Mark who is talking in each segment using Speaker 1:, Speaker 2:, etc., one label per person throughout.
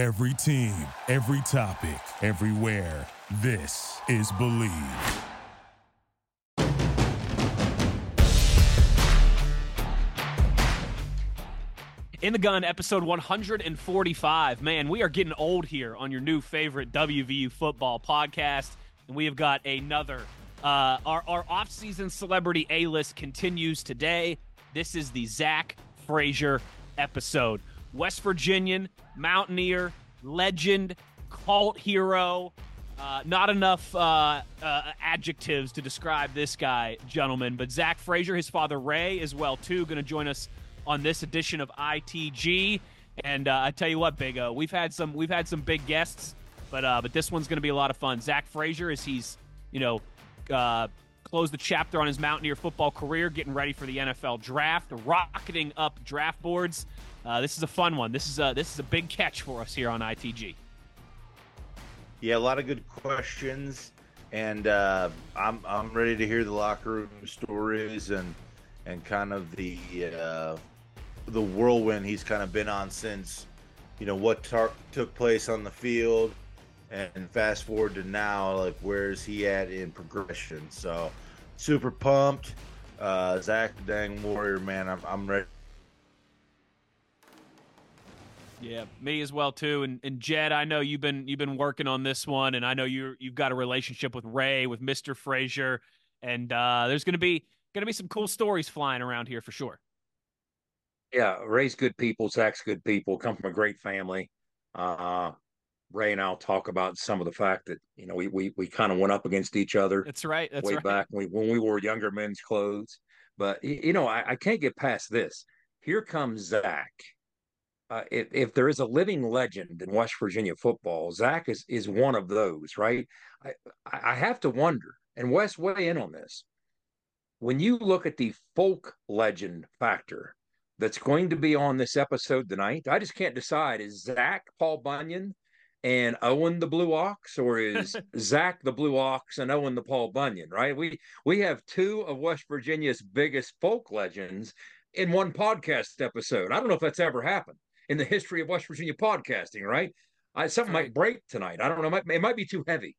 Speaker 1: Every team, every topic, everywhere. This is Believe.
Speaker 2: In the Gun, episode 145. Man, we are getting old here on your new favorite WVU football podcast. And we have got another. Uh, our, our off-season celebrity A-list continues today. This is the Zach Frazier episode. West Virginian, Mountaineer, legend, cult hero. Uh, not enough uh, uh, adjectives to describe this guy, gentlemen. But Zach Frazier, his father Ray, as well too, going to join us on this edition of ITG. And uh, I tell you what, Big O, we've had some we've had some big guests, but uh, but this one's going to be a lot of fun. Zach Frazier, as he's you know uh, closed the chapter on his Mountaineer football career, getting ready for the NFL draft, rocketing up draft boards. Uh, this is a fun one. This is a this is a big catch for us here on ITG.
Speaker 3: Yeah, a lot of good questions, and uh, I'm I'm ready to hear the locker room stories and and kind of the uh, the whirlwind he's kind of been on since you know what tar- took place on the field, and fast forward to now, like where's he at in progression? So super pumped, uh, Zach Dang Warrior man. I'm I'm ready.
Speaker 2: Yeah, me as well too. And and Jed, I know you've been you've been working on this one, and I know you you've got a relationship with Ray, with Mister Frazier, and uh, there's gonna be gonna be some cool stories flying around here for sure.
Speaker 4: Yeah, Ray's good people. Zach's good people. Come from a great family. Uh, Ray and I'll talk about some of the fact that you know we we we kind of went up against each other.
Speaker 2: That's right. That's
Speaker 4: way
Speaker 2: right.
Speaker 4: back when we, when we wore younger men's clothes. But you know, I, I can't get past this. Here comes Zach. Uh, if, if there is a living legend in West Virginia football, Zach is is one of those, right? I I have to wonder, and Wes weigh in on this. When you look at the folk legend factor that's going to be on this episode tonight, I just can't decide is Zach Paul Bunyan and Owen the Blue Ox, or is Zach the Blue Ox and Owen the Paul Bunyan, right? We we have two of West Virginia's biggest folk legends in one podcast episode. I don't know if that's ever happened in the history of West Virginia podcasting, right? I, something
Speaker 2: Right.
Speaker 4: might break tonight. I don't know. It might, it might be too heavy.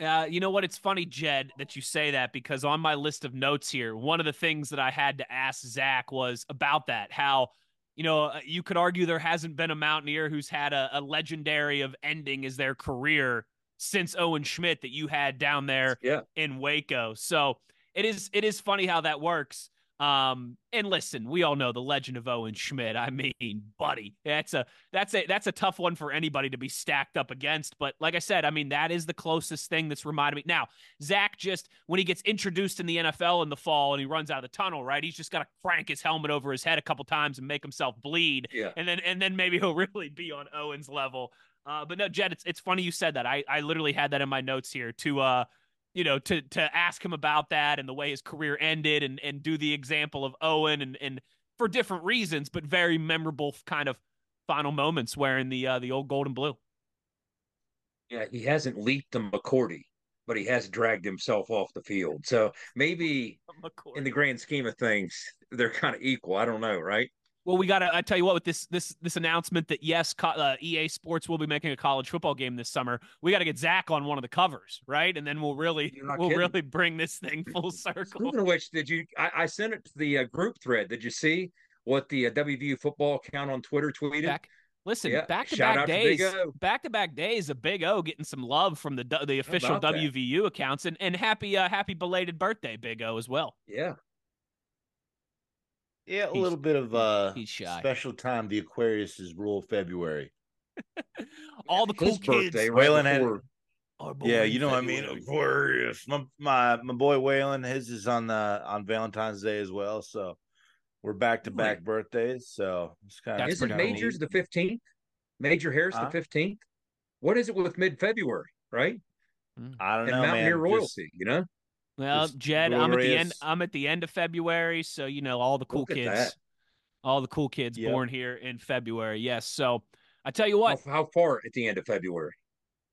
Speaker 2: Uh, you know what? It's funny, Jed, that you say that because on my list of notes here, one of the things that I had to ask Zach was about that. How, you know, uh, you could argue there hasn't been a Mountaineer who's had a, a legendary of ending as their career since Owen Schmitt that you had down there
Speaker 4: Yeah.
Speaker 2: in Waco. So it is it is funny how that works. Um, and listen, we all know the legend of Owen Schmitt. I mean, buddy, that's a that's a that's a tough one for anybody to be stacked up against. But like I said, I mean, that is the closest thing that's reminded me. Now, Zach just when he gets introduced in the NFL in the fall and he runs out of the tunnel, right? He's just got to crank his helmet over his head a couple times and make himself bleed
Speaker 4: Yeah.
Speaker 2: and then and then maybe he'll really be on Owen's level. Uh, but no, Jed, it's it's funny you said that. I I literally had that in my notes here to uh, you know, to to ask him about that and the way his career ended and and do the example of Owen and and for different reasons, but very memorable kind of final moments wearing the uh, the old gold and blue.
Speaker 4: Yeah, he hasn't leaped the McCourty, but he has dragged himself off the field. So maybe in the grand scheme of things, they're kind of equal. I don't know, right?
Speaker 2: Well, we got to. I tell you what, with this this this announcement that yes, co- uh, EA Sports will be making a college football game this summer, we got to get Zach on one of the covers, right? And then we'll really we'll
Speaker 4: kidding.
Speaker 2: really bring this thing full circle.
Speaker 4: Speaking of which, did you? I, I sent it to the uh, group thread. Did you see what the uh, WVU football account on Twitter tweeted?
Speaker 2: Back, listen,
Speaker 4: Yeah,
Speaker 2: back to back
Speaker 4: out to Big
Speaker 2: days, back to back days of Big O getting some love from the the official
Speaker 4: about that?
Speaker 2: WVU accounts, and and happy uh, happy belated birthday, Big O as well.
Speaker 4: Yeah,
Speaker 3: Yeah, a
Speaker 2: He's-
Speaker 3: little bit of uh
Speaker 2: he's shy.
Speaker 3: special time. The Aquarius is rule February.
Speaker 2: All the cool
Speaker 4: his
Speaker 2: kids.
Speaker 4: right
Speaker 3: Waylon had-
Speaker 4: before-
Speaker 2: are
Speaker 3: Yeah, you know what I mean. Aquarius. My my my boy Waylon, his is on the on Valentine's Day as well. So we're back to back birthdays. So it's kind of
Speaker 4: Isn't
Speaker 2: pretty cool.
Speaker 4: Majors the fifteenth? Major Harris
Speaker 3: Huh?
Speaker 4: the fifteenth? What is it with mid February, right?
Speaker 3: I don't
Speaker 4: And
Speaker 3: know,
Speaker 4: Mountaineer
Speaker 3: man.
Speaker 4: royalty,
Speaker 3: Just-
Speaker 4: you know?
Speaker 2: Well, Jed, I'm at the end. I'm at the end of February, so you know all the cool kids,
Speaker 4: that.
Speaker 2: all the cool kids
Speaker 3: Yep.
Speaker 2: born here in February. Yes. So I tell you what.
Speaker 4: How, how far at the end of February?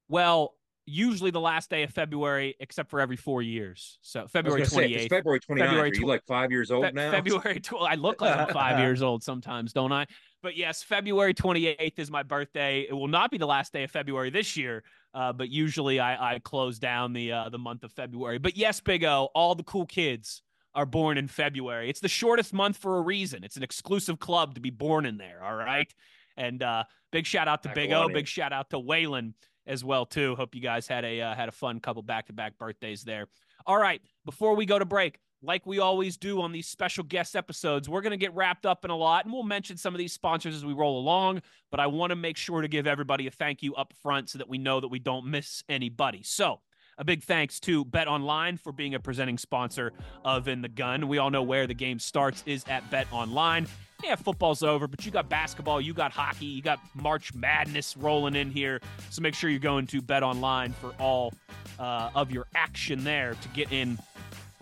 Speaker 2: Well, usually the last day of February, except for every four years. So February
Speaker 4: gonna say,
Speaker 2: twenty eighth.
Speaker 4: February 29th.
Speaker 2: February
Speaker 4: Are you like five years old
Speaker 2: Fe-
Speaker 4: now?
Speaker 2: February. Tw- I look like I'm five years old sometimes, don't I? But yes, February 28th is my birthday. It will not be the last day of February this year, uh, but usually I, I close down the uh, the month of February. But yes, Big O, all the cool kids are born in February. It's the shortest month for a reason. It's an exclusive club to be born in there. All right. And uh, big shout out to Big O. Big shout out to Waylon as well too. Hope you guys had a uh, had a fun couple back to back birthdays there. All right. Before we go to break, like we always do on these special guest episodes, we're going to get wrapped up in a lot and we'll mention some of these sponsors as we roll along. But I want to make sure to give everybody a thank you up front so that we know that we don't miss anybody. So, a big thanks to Bet Online for being a presenting sponsor of In the Gun. We all know where the game starts is at Bet Online. Yeah, football's over, but you got basketball, you got hockey, you got March Madness rolling in here. So make sure you're going to Bet Online for all uh, of your action there to get in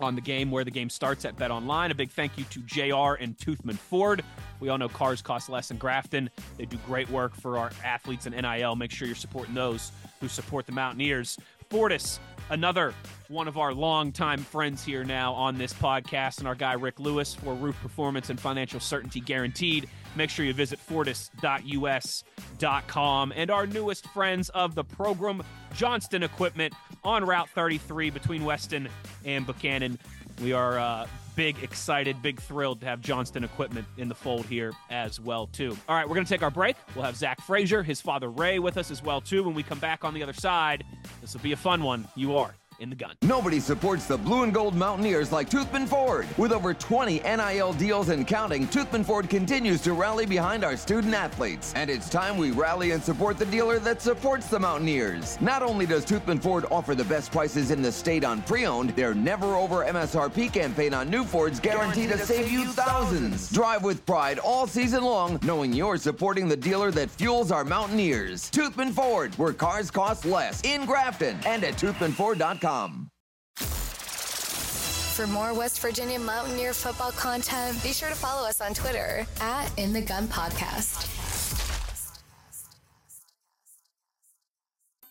Speaker 2: on the game where the game starts at Bet Online. A big thank you to JR and Toothman Ford. We all know cars cost less in Grafton. They do great work for our athletes and NIL. Make sure you're supporting those who support the Mountaineers. Fortis, another one of our longtime friends here now on this podcast, and our guy Rick Lewis for Roof Performance and Financial Certainty Guaranteed. Make sure you visit fortis.us.com. And our newest friends of the program, Johnston Equipment on Route 33 between Weston and Buckhannon. We are uh, big, excited, big thrilled to have Johnston Equipment in the fold here as well too. All right, we're going to take our break. We'll have Zach Frazier, his father Ray, with us as well too. When we come back on the other side, this will be a fun one. You are in the gun.
Speaker 5: Nobody supports the blue and gold Mountaineers like Toothman Ford. With over 20 NIL deals and counting, Toothman Ford continues to rally behind our student athletes. And it's time we rally and support the dealer that supports the Mountaineers. Not only does Toothman Ford offer the best prices in the state on pre-owned, their never over MSRP campaign on new Fords guaranteed, guaranteed to save you thousands. Drive with pride all season long, knowing you're supporting the dealer that fuels our Mountaineers. Toothman Ford, where cars cost less in Grafton and at toothmanford.com.
Speaker 6: For more West Virginia Mountaineer football content, be sure to follow us on Twitter at In the Gun Podcast.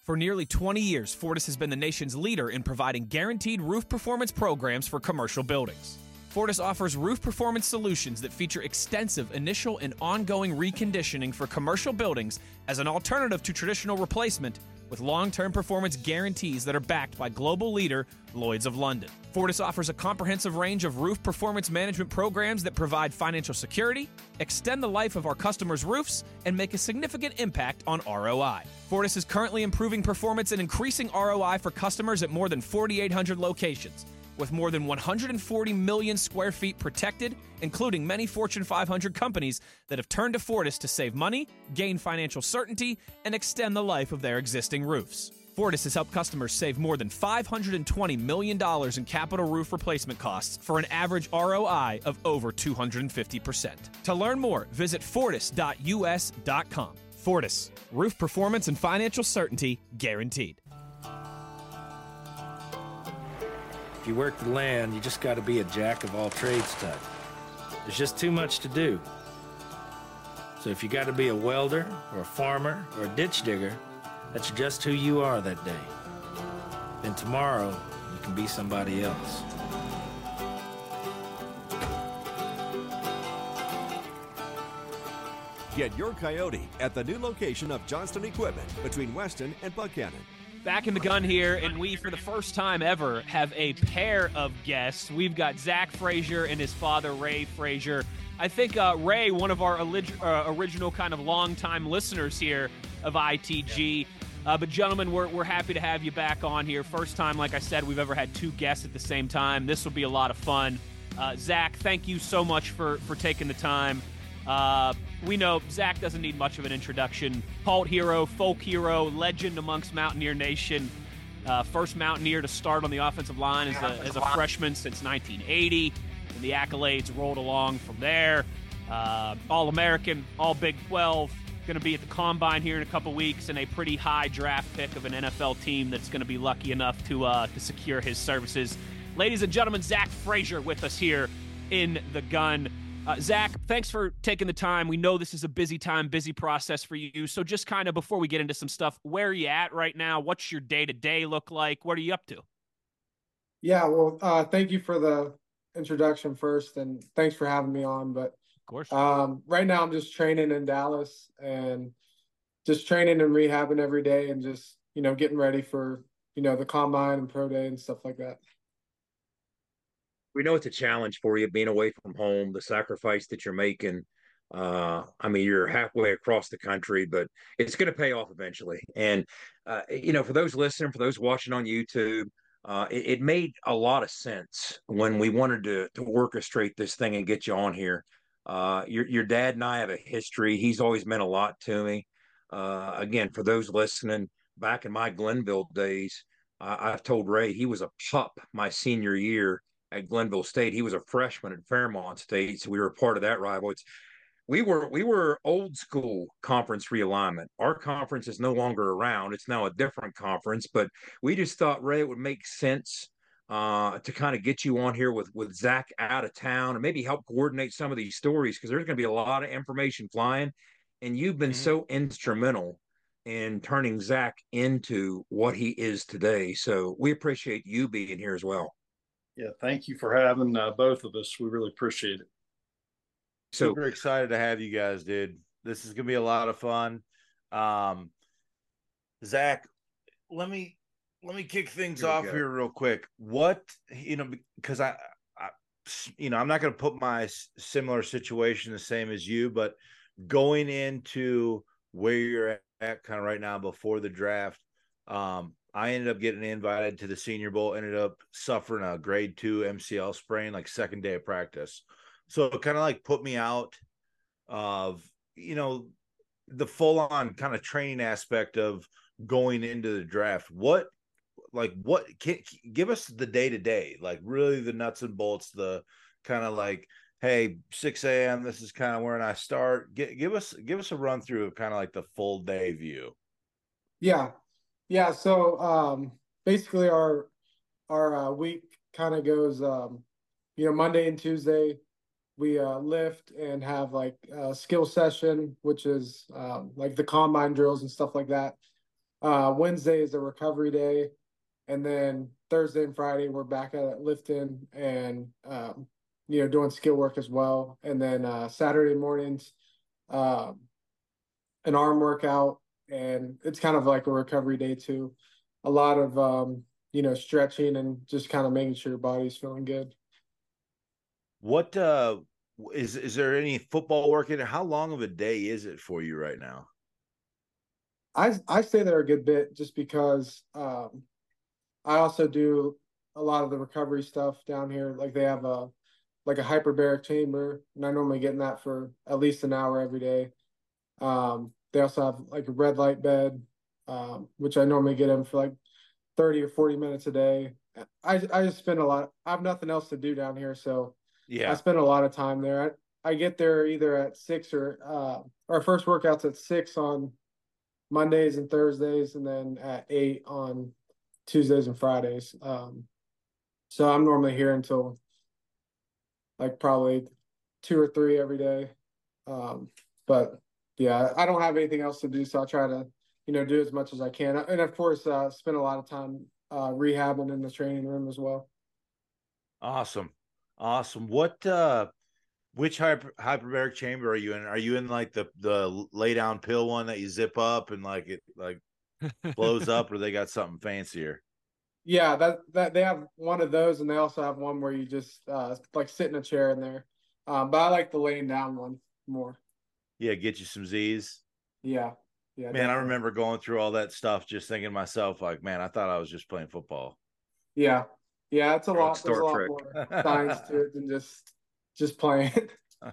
Speaker 2: For nearly 20 years, Fortis has been the nation's leader in providing guaranteed roof performance programs for commercial buildings. Fortis offers roof performance solutions that feature extensive initial and ongoing reconditioning for commercial buildings as an alternative to traditional replacement with long term performance guarantees that are backed by global leader Lloyds of London. Fortis offers a comprehensive range of roof performance management programs that provide financial security, extend the life of our customers' roofs, and make a significant impact on ROI. Fortis is currently improving performance and increasing ROI for customers at more than 4,800 locations with more than 140 million square feet protected, including many Fortune 500 companies that have turned to Fortis to save money, gain financial certainty, and extend the life of their existing roofs. Fortis has helped customers save more than $520 million in capital roof replacement costs for an average ROI of over 250%. To learn more, visit fortis.us.com. Fortis, roof performance and financial certainty guaranteed.
Speaker 7: If you work the land, you just got to be a jack of all trades type. There's just too much to do. So if you got to be a welder or a farmer or a ditch digger, that's just who you are that day. Then tomorrow, you can be somebody else.
Speaker 8: Get your Kioti at the new location of Johnston Equipment between Weston and Buckhannon.
Speaker 2: Back in the gun here, and we, for the first time ever, have a pair of guests. We've got Zach Frazier and his father, Ray Frazier. I think uh, Ray, one of our uh, original kind of longtime listeners here of ITG. Uh, but, gentlemen, we're, we're happy to have you back on here. First time, like I said, we've ever had two guests at the same time. This will be a lot of fun. Uh, Zach, thank you so much for, for taking the time. Uh, we know Zach doesn't need much of an introduction. Cult hero, folk hero, legend amongst Mountaineer Nation. Uh, first Mountaineer to start on the offensive line as a, as a freshman since 1980. And the accolades rolled along from there. Uh, all American, all Big 12. Going to be at the combine here in a couple weeks, and a pretty high draft pick of an NFL team that's going to be lucky enough to uh, to secure his services. Ladies and gentlemen, Zach Frazier with us here in the gun. Uh, Zach, thanks for taking the time. We know this is a busy time, busy process for you. So, just kind of before we get into some stuff, where are you at right now? What's your day to day look like? What are you up to?
Speaker 9: Yeah, well, uh, thank you for the introduction first, and thanks for having me on. But
Speaker 2: Of course.
Speaker 9: Um, right now, I'm just training in Dallas and just training and rehabbing every day, and just you know getting ready for you know the combine and pro day and stuff like that.
Speaker 4: We know it's a challenge for you being away from home, the sacrifice that you're making. Uh, I mean, you're halfway across the country, but it's going to pay off eventually. And uh, you know, for those listening, for those watching on YouTube, uh, it, it, made a lot of sense when we wanted to to orchestrate this thing and get you on here. Uh, your your dad and I have a history. He's always meant a lot to me. Uh, again, for those listening, back in my Glenville days, I, have told Ray he was a pup my senior year at Glenville State. He was a freshman at Fairmont State, so we were part of that rival. It's we were we were old school conference realignment. Our conference is no longer around; it's now a different conference. But we just thought Ray it would make sense uh, to kind of get you on here with with Zach out of town and maybe help coordinate some of these stories because there's going to be a lot of information flying, and you've been mm-hmm. so instrumental in turning Zach into what he is today. So we appreciate you being here as well.
Speaker 10: Yeah, thank you for having uh, both of us. We really appreciate it.
Speaker 3: So, Super excited to have you guys, dude. This is gonna be a lot of fun. Um, Zach, let me let me kick things here off here real quick. What you know, because I, I, you know, I'm not going to put my similar situation the same as you, but going into where you're at, kind of right now before the draft, um, I ended up getting invited to the Senior Bowl. Ended up suffering a grade two MCL sprain, like second day of practice. So it kind of like put me out of you know the full on kind of training aspect of going into the draft. What like what can, give us the day to day, like really the nuts and bolts, the kind of like, hey, 6 a.m. This is kind of where I start. Get, give us give us a run through of kind of like the full day view.
Speaker 9: Yeah, yeah. So um, basically, our our uh, week kind of goes, um, you know, Monday and Tuesday we uh, lift and have like a skill session, which is um, like the combine drills and stuff like that. Uh, Wednesday is a recovery day and then Thursday and Friday we're back at lifting and um, you know doing skill work as well. And then uh, Saturday mornings, um, an arm workout, and it's kind of like a recovery day too. A lot of um, you know stretching and just kind of making sure your body's feeling good.
Speaker 3: What uh is is there any football work in it? How long of a day is it for you right now?
Speaker 9: I I stay there a good bit just because um, I also do a lot of the recovery stuff down here. Like they have a like a hyperbaric chamber, and I normally get in that for at least an hour every day. Um, they also have like a red light bed, um, which I normally get in for like thirty or forty minutes a day. I I just spend a lot. I have nothing else to do down here, so yeah, I spend a lot of time there. I, I get there either at six or uh, our first workouts at six on Mondays and Thursdays, and then at eight on Tuesdays and Fridays. Um, so I'm normally here until like probably two or three every day. Um, but yeah, I don't have anything else to do, so I try to you know do as much as I can, and of course uh, spend a lot of time uh, rehabbing in the training room as well.
Speaker 3: Awesome, awesome. What uh, which hyper, hyperbaric chamber are you in? Are you in like the the lay down pill one that you zip up and like it like blows up, or they got something fancier?
Speaker 9: Yeah, that that they have one of those, and they also have one where you just uh like sit in a chair in there. Um, but I like the laying down one more.
Speaker 3: Yeah, get you some Z's.
Speaker 9: Yeah, yeah.
Speaker 3: Man, definitely. I remember going through all that stuff, just thinking to myself, like, man, I thought I was just playing football.
Speaker 9: Yeah, yeah, it's a lot. There's a lot more science to it than just just playing.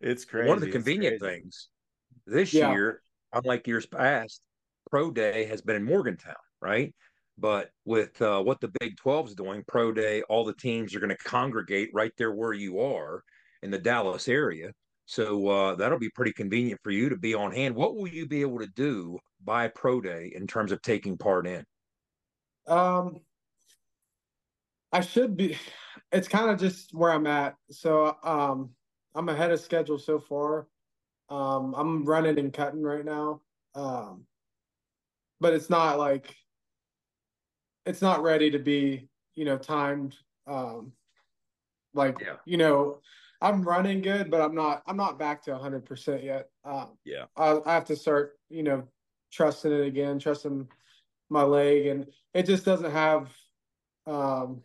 Speaker 3: it's crazy.
Speaker 4: One of the convenient things this yeah. year, unlike years past, pro day has been in Morgantown, right? But with uh, what the Big 12 is doing, pro day, all the teams are going to congregate right there where you are in the Dallas area. So uh, that'll be pretty convenient for you to be on hand. What will you be able to do by pro day in terms of taking part in?
Speaker 9: Um, I should be. It's kind of just where I'm at. So um, I'm ahead of schedule so far. Um, I'm running and cutting right now. Um, but it's not like it's not ready to be you know timed um like yeah. you know I'm running good, but I'm not I'm not back to 100 percent yet. Uh,
Speaker 3: yeah,
Speaker 9: I, I have to start, you know, trusting it again, trusting my leg, and it just doesn't have, um,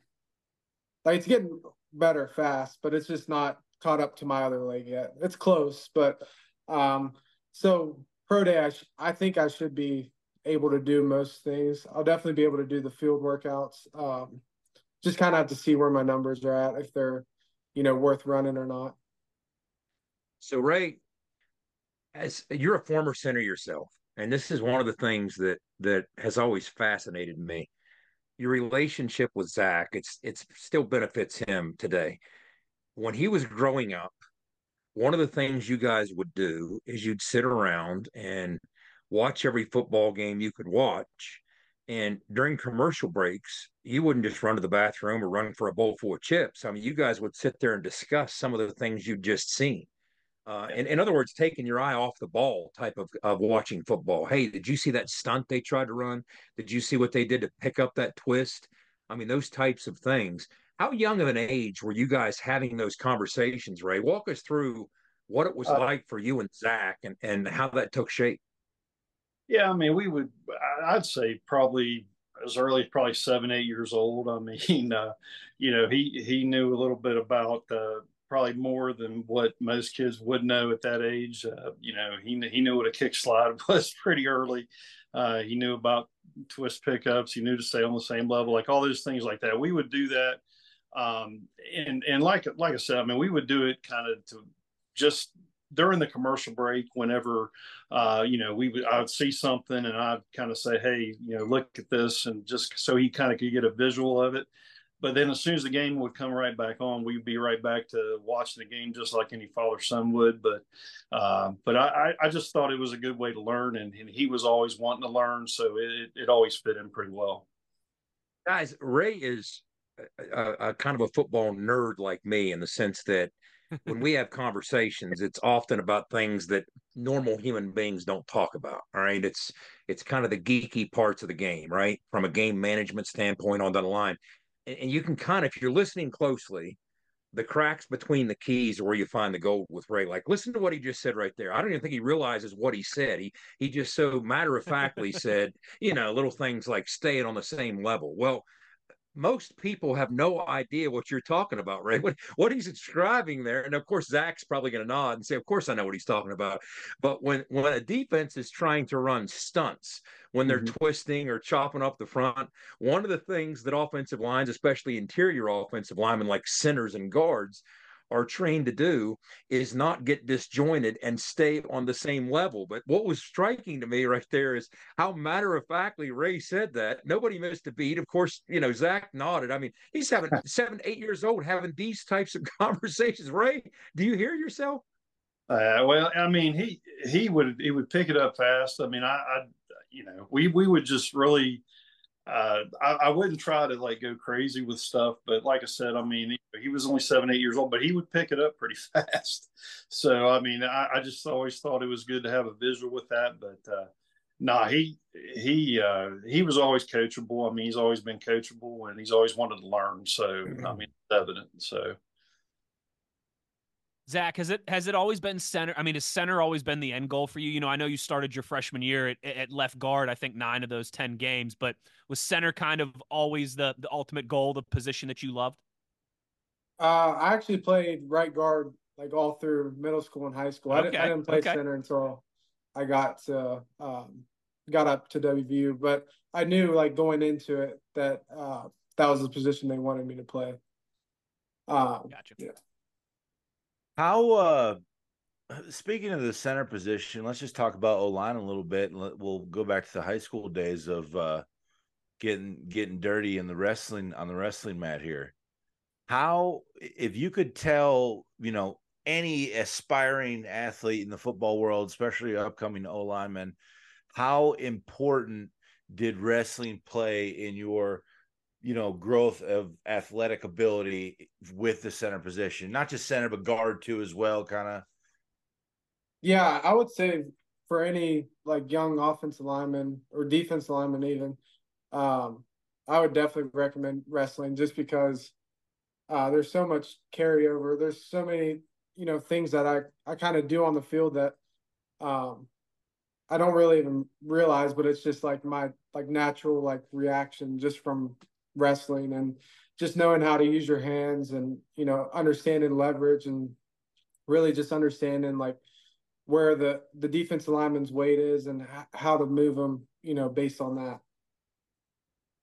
Speaker 9: like it's getting better fast, but it's just not caught up to my other leg yet. It's close, but um, so pro day, I, sh- I think I should be able to do most things. I'll definitely be able to do the field workouts. Um, just kind of have to see where my numbers are at, if they're, you know, worth running or not.
Speaker 4: So Ray, as you're a former center yourself, and this is one of the things that that has always fascinated me. Your relationship with Zach, it's it's still benefits him today. When he was growing up, one of the things you guys would do is you'd sit around and watch every football game you could watch. And during commercial breaks, you wouldn't just run to the bathroom or run for a bowl full of chips. I mean, you guys would sit there and discuss some of the things you'd just seen. Uh, in, in other words, taking your eye off the ball type of, of watching football. Hey, did you see that stunt they tried to run? Did you see what they did to pick up that twist? I mean, those types of things. How young of an age were you guys having those conversations, Ray? Walk us through what it was uh, like for you and Zach and, and how that took shape.
Speaker 10: Yeah, I mean, we would, I'd say probably as early as probably seven, eight years old. I mean, uh, you know, he, he knew a little bit about, uh, probably more than what most kids would know at that age. Uh, you know, he, he knew what a kick slide was pretty early. Uh, he knew about twist pickups. He knew to stay on the same level, like all those things like that. We would do that. Um, and, and like, like I said, I mean, we would do it kind of to just during the commercial break, whenever uh, you know we would, I would see something and I'd kind of say, "Hey, you know, look at this," and just so he kind of could get a visual of it. But then, as soon as the game would come right back on, we'd be right back to watching the game, just like any father son would. But, uh, but I, I just thought it was a good way to learn, and, and he was always wanting to learn, so it, it always fit in pretty well.
Speaker 4: Guys, Ray is a, a kind of a football nerd like me in the sense that when we have conversations, it's often about things that normal human beings don't talk about. All right. It's it's kind of the geeky parts of the game, right? From a game management standpoint on the line. And, and you can kind of, if you're listening closely, the cracks between the keys are where you find the gold with Ray. Like, listen to what he just said right there. I don't even think he realizes what he said. He he just so matter of factly said, you know, little things like staying on the same level. Well, most people have no idea what you're talking about, right? What, what he's describing there. And of course, Zach's probably going to nod and say, Of course, I know what he's talking about. But when, when a defense is trying to run stunts, when they're mm-hmm. twisting or chopping up the front, one of the things that offensive lines, especially interior offensive linemen like centers and guards, are trained to do is not get disjointed and stay on the same level. But what was striking to me right there is how matter of factly Ray said that. Nobody missed a beat. Of course, you know, Zach nodded. I mean, he's having seven, eight years old having these types of conversations. Ray, do you hear yourself?
Speaker 10: Uh, well, I mean, he he would he would pick it up fast. I mean, I, I you know, we we would just really uh, I, I, wouldn't try to like go crazy with stuff, but like I said, I mean, he, he, was only seven, eight years old, but he would pick it up pretty fast. So, I mean, I, I, just always thought it was good to have a visual with that, but, uh, nah, he, he, uh, he was always coachable. I mean, he's always been coachable and he's always wanted to learn. So, mm-hmm. I mean, it's evident. So,
Speaker 2: Zach, has it has it always been center? I mean, has center always been the end goal for you? You know, I know you started your freshman year at, at left guard. I think nine of those ten games, but was center kind of always the the ultimate goal, the position that you loved?
Speaker 9: Uh, I actually played right guard like all through middle school and high school. Okay. I, didn't, I didn't play okay. center until I got to um, got up to WVU, but I knew like going into it that uh, that was the position they wanted me to play. Um,
Speaker 2: gotcha.
Speaker 9: Yeah.
Speaker 3: How uh speaking of the center position, let's just talk about O line a little bit, and we'll go back to the high school days of uh, getting getting dirty in the wrestling on the wrestling mat here. How, if you could tell, you know, any aspiring athlete in the football world, especially upcoming O lineman, how important did wrestling play in your you know, growth of athletic ability with the center position, not just center, but guard too as well, kind of.
Speaker 9: Yeah, I would say for any like young offensive lineman or defensive lineman, even, um, I would definitely recommend wrestling just because uh, there's so much carryover. There's so many you know things that I I kind of do on the field that um I don't really even realize, but it's just like my like natural like reaction just from wrestling and just knowing how to use your hands and you know understanding leverage and really just understanding like where the the defensive lineman's weight is and how to move them you know based on that.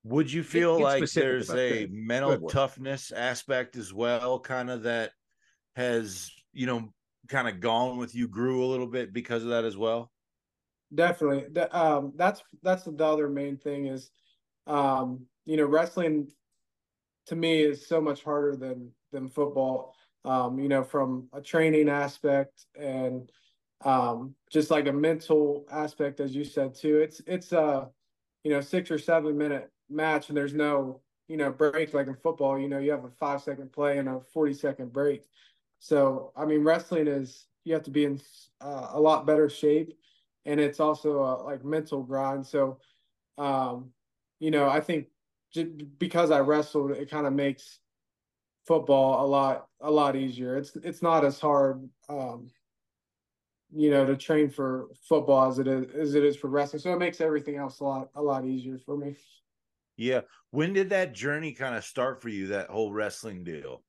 Speaker 3: Would you feel like there's a mental toughness aspect as well kind of that has you know kind of gone with you grew a little bit because of that as well?
Speaker 9: Definitely. Um that's that's the other main thing is um you know wrestling to me is so much harder than than football. Um, you know, from a training aspect and um, just like a mental aspect, as you said too. It's it's a you know six or seven minute match, and there's no you know break like in football. You know, you have a five second play and a forty second break. So I mean, wrestling is you have to be in uh, a lot better shape, and it's also a like mental grind. So, um, you know, I think because I wrestled, it kind of makes football a lot a lot easier. It's it's not as hard, um, you know, to train for football as it is as it is for wrestling. So it makes everything else a lot a lot easier for me.
Speaker 3: Yeah. When did that journey kind of start for you? That whole wrestling deal.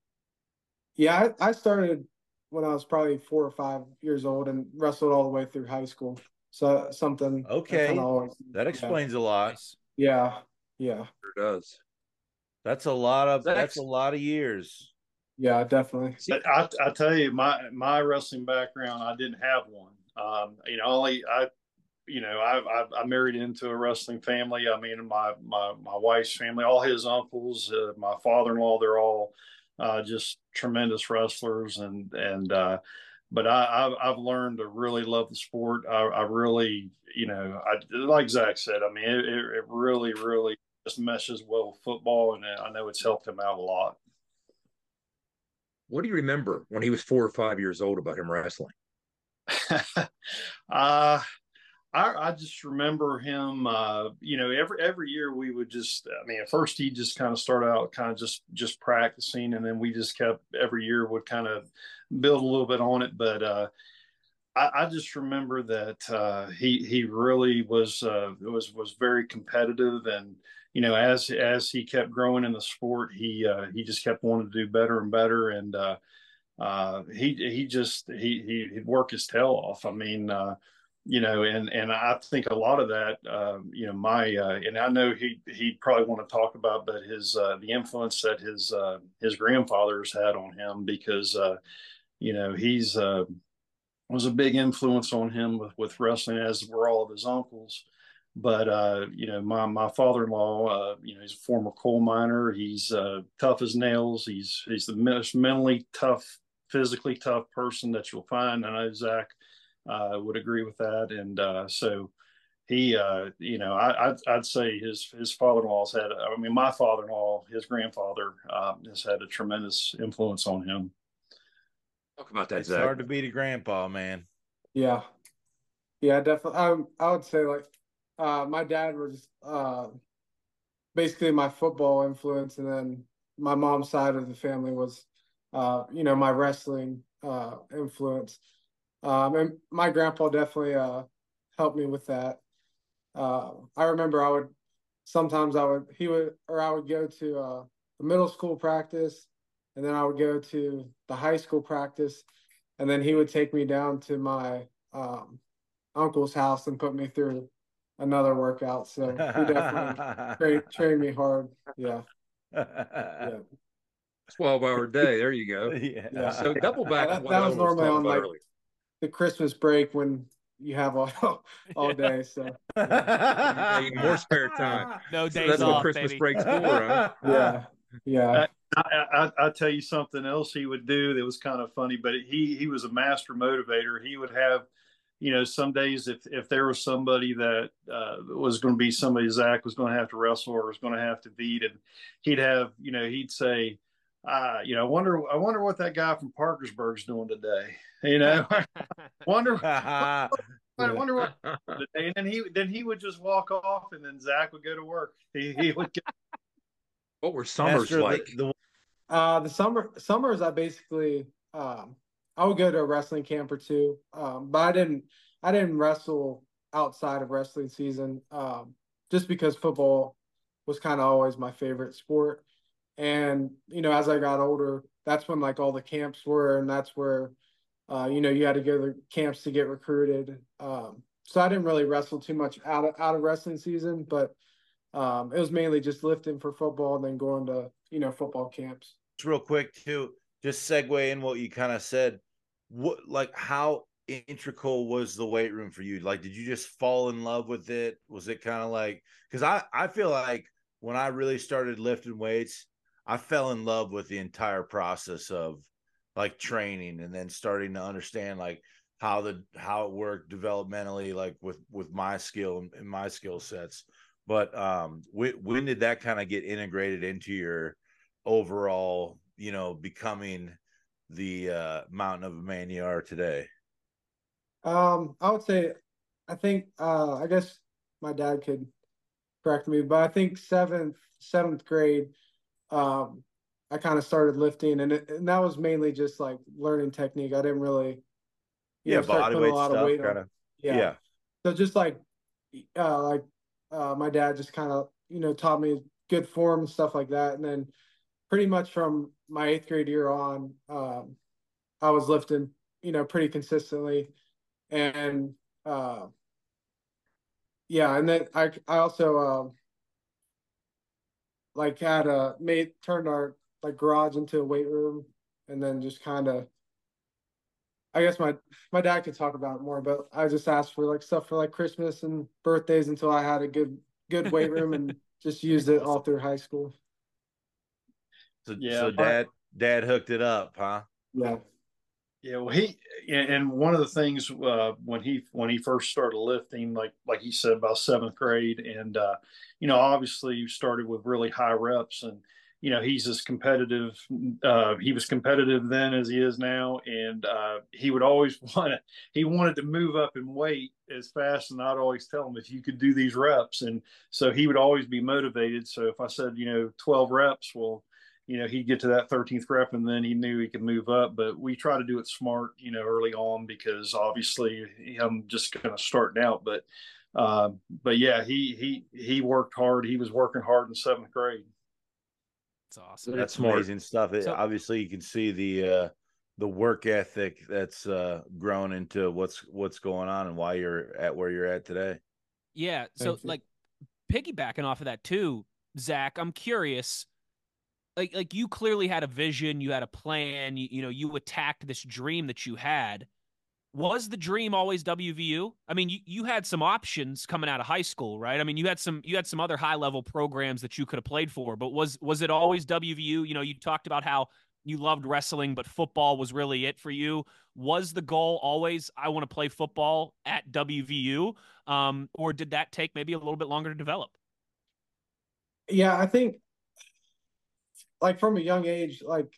Speaker 9: Yeah, I, I started when I was probably four or five years old and wrestled all the way through high school. So something.
Speaker 3: Okay. Always, that explains yeah. a lot.
Speaker 9: Yeah. Yeah.
Speaker 4: Sure does.
Speaker 3: That's a lot of that's, that's a lot of years.
Speaker 9: Yeah, definitely.
Speaker 10: I, I tell you, my my wrestling background, I didn't have one. Um, you know, only I, you know, I, I, I married into a wrestling family. I mean, my my my wife's family, all his uncles, uh, my father-in-law, they're all uh, just tremendous wrestlers, and and uh, but I, I have learned to really love the sport. I, I really, you know, I like Zach said. I mean, it, it really, really just meshes well with football, and I know it's helped him out a lot.
Speaker 4: What do you remember when he was four or five years old about him wrestling?
Speaker 10: uh, I, I just remember him. Uh, you know, every every year we would just. I mean, at first he just kind of started out kind of just just practicing, and then we just kept every year would kind of build a little bit on it. But uh, I, I, just remember that uh, he he really was uh, was was very competitive, and you know, as as he kept growing in the sport, he uh, he just kept wanting to do better and better, and uh, uh, he he just he he he'd work his tail off. I mean you know, and and I think a lot of that, um, you know, my uh, and I know he he'd probably want to talk about, but his uh, the influence that his uh, his grandfathers had on him because, uh, you know, he's uh, was a big influence on him with, with wrestling, as were all of his uncles. But uh, you know, my my father-in-law, you know, he's a former coal miner. He's tough as nails. He's he's the most mentally tough, physically tough person that you'll find. I know Zach uh, would agree with that. And uh, so he, uh, you know, I, I'd, I'd, say his his father-in-law's had. I mean, my father-in-law, his grandfather, uh, has had a tremendous influence on him.
Speaker 4: Talk about that.
Speaker 3: It's Zach. hard to beat a grandpa, man.
Speaker 9: Yeah, yeah, definitely. I, I would say like uh, my dad was uh, basically my football influence, and then my mom's side of the family was, uh, you know, my wrestling uh, influence. Um, and my grandpa definitely uh, helped me with that. Uh, I remember I would sometimes I would he would or I would go to uh, the middle school practice, and then I would go to the high school practice, and then he would take me down to my um, uncle's house and put me through another workout. So he definitely trained, trained me hard. Yeah.
Speaker 4: yeah. 12 hour day. There you go.
Speaker 3: Yeah. yeah.
Speaker 4: So double back.
Speaker 9: That, that was normally on like earlier the Christmas break when you have all all day. So
Speaker 4: more spare time.
Speaker 2: No days
Speaker 4: so that's
Speaker 2: off.
Speaker 4: what Christmas
Speaker 2: baby.
Speaker 4: break's for, huh?
Speaker 9: Yeah, yeah.
Speaker 10: I, I, I tell you something else he would do that was kind of funny, but he he was a master motivator. He would have, you know, some days if if there was somebody that uh, was going to be somebody Zach was going to have to wrestle or was going to have to beat, and he'd have, you know, he'd say, uh, you know, I wonder, I wonder what that guy from Parkersburg's doing today. You know, wonder, I wonder what. And then he, then he would just walk off, and then Zach would go to work. He, he would. Get...
Speaker 4: What were summers like?
Speaker 9: The, the, uh, the summer summers, I basically, um, I would go to a wrestling camp or two. Um, but I didn't I didn't wrestle outside of wrestling season. Um, just because football was kind of always my favorite sport. And, you know, as I got older, that's when like all the camps were, and that's where, uh, you know, you had to go to the camps to get recruited. Um, so I didn't really wrestle too much out of out of wrestling season, but um, it was mainly just lifting for football and then going to you know football camps.
Speaker 3: Just real quick too, just segue in what you kind of said. What like how integral was the weight room for you? Like, did you just fall in love with it? Was it kind of like because I I feel like when I really started lifting weights, I fell in love with the entire process of like training and then starting to understand like how the how it worked developmentally like with with my skill and my skill sets but um when, when did that kind of get integrated into your overall you know becoming the uh mountain of a man you are today
Speaker 9: um i would say i think uh i guess my dad could correct me but i think seventh seventh grade um i kind of started lifting and, it, and that was mainly just like learning technique i didn't really
Speaker 3: yeah, know, body weight stuff, weight kind of.
Speaker 9: Yeah. yeah. So just like, uh, like, uh, my dad just kind of, you know, taught me good form and stuff like that. And then pretty much from my eighth grade year on, um, I was lifting, you know, pretty consistently. And, uh, yeah. And then I, I also, um, like had a made, turned our like garage into a weight room and then just kind of I guess my my dad could talk about it more, but I just asked for like stuff for like Christmas and birthdays until I had a good good weight room and just used it all through high school.
Speaker 3: So, yeah, so dad dad hooked it up, huh?
Speaker 9: Yeah.
Speaker 10: Yeah, well, he and one of the things uh, when he when he first started lifting, like like he said, about seventh grade, and uh, you know, obviously you started with really high reps, and you know he's as competitive uh, he was competitive then as he is now. And uh, he would always want to he wanted to move up in weight as fast and i'd always tell him if you could do these reps. And so he would always be motivated. So if i said you know 12 reps well you know he'd get to that 13th rep and then he knew he could move up. But we try to do it smart you know early on because obviously i'm just kind of starting out but uh, but yeah he he he worked hard. He was working hard in seventh grade
Speaker 2: that's awesome.
Speaker 3: That's smart. amazing stuff. It, so, obviously, you can see the uh, the work ethic that's uh, grown into what's what's going on and why you're at where you're at today.
Speaker 2: Yeah. So, like piggybacking off of that too, Zach, I'm curious. Like, like you clearly had a vision, you had a plan. You, you know, you attacked this dream that you had was the dream always WVU? I mean, you, you had some options coming out of high school, right? I mean, you had some you had some other high level programs that you could have played for, but was was it always WVU? You know, you talked about how you loved wrestling, but football was really it for you. Was the goal always I want to play football at WVU, um, or did that take maybe a little bit longer to develop?
Speaker 9: Yeah, I think like from a young age, like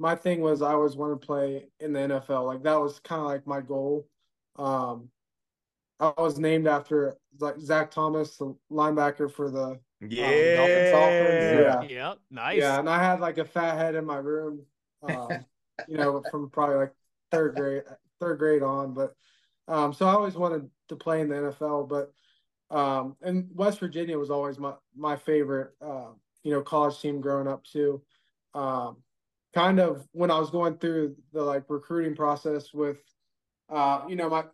Speaker 9: my thing was I always wanted to play in the NFL. Like that was kind of like my goal. Um, I was named after like Zach Thomas, the linebacker for the
Speaker 3: yeah, um, Dolphins.
Speaker 2: Yeah, yeah, nice.
Speaker 9: Yeah, and I had like a fat head in my room. Um, you know, from probably like third grade, third grade on. But um, so I always wanted to play in the NFL. But um, and West Virginia was always my my favorite. Uh, you know, college team growing up too. Um, kind of when I was going through the like recruiting process with, uh, you know, my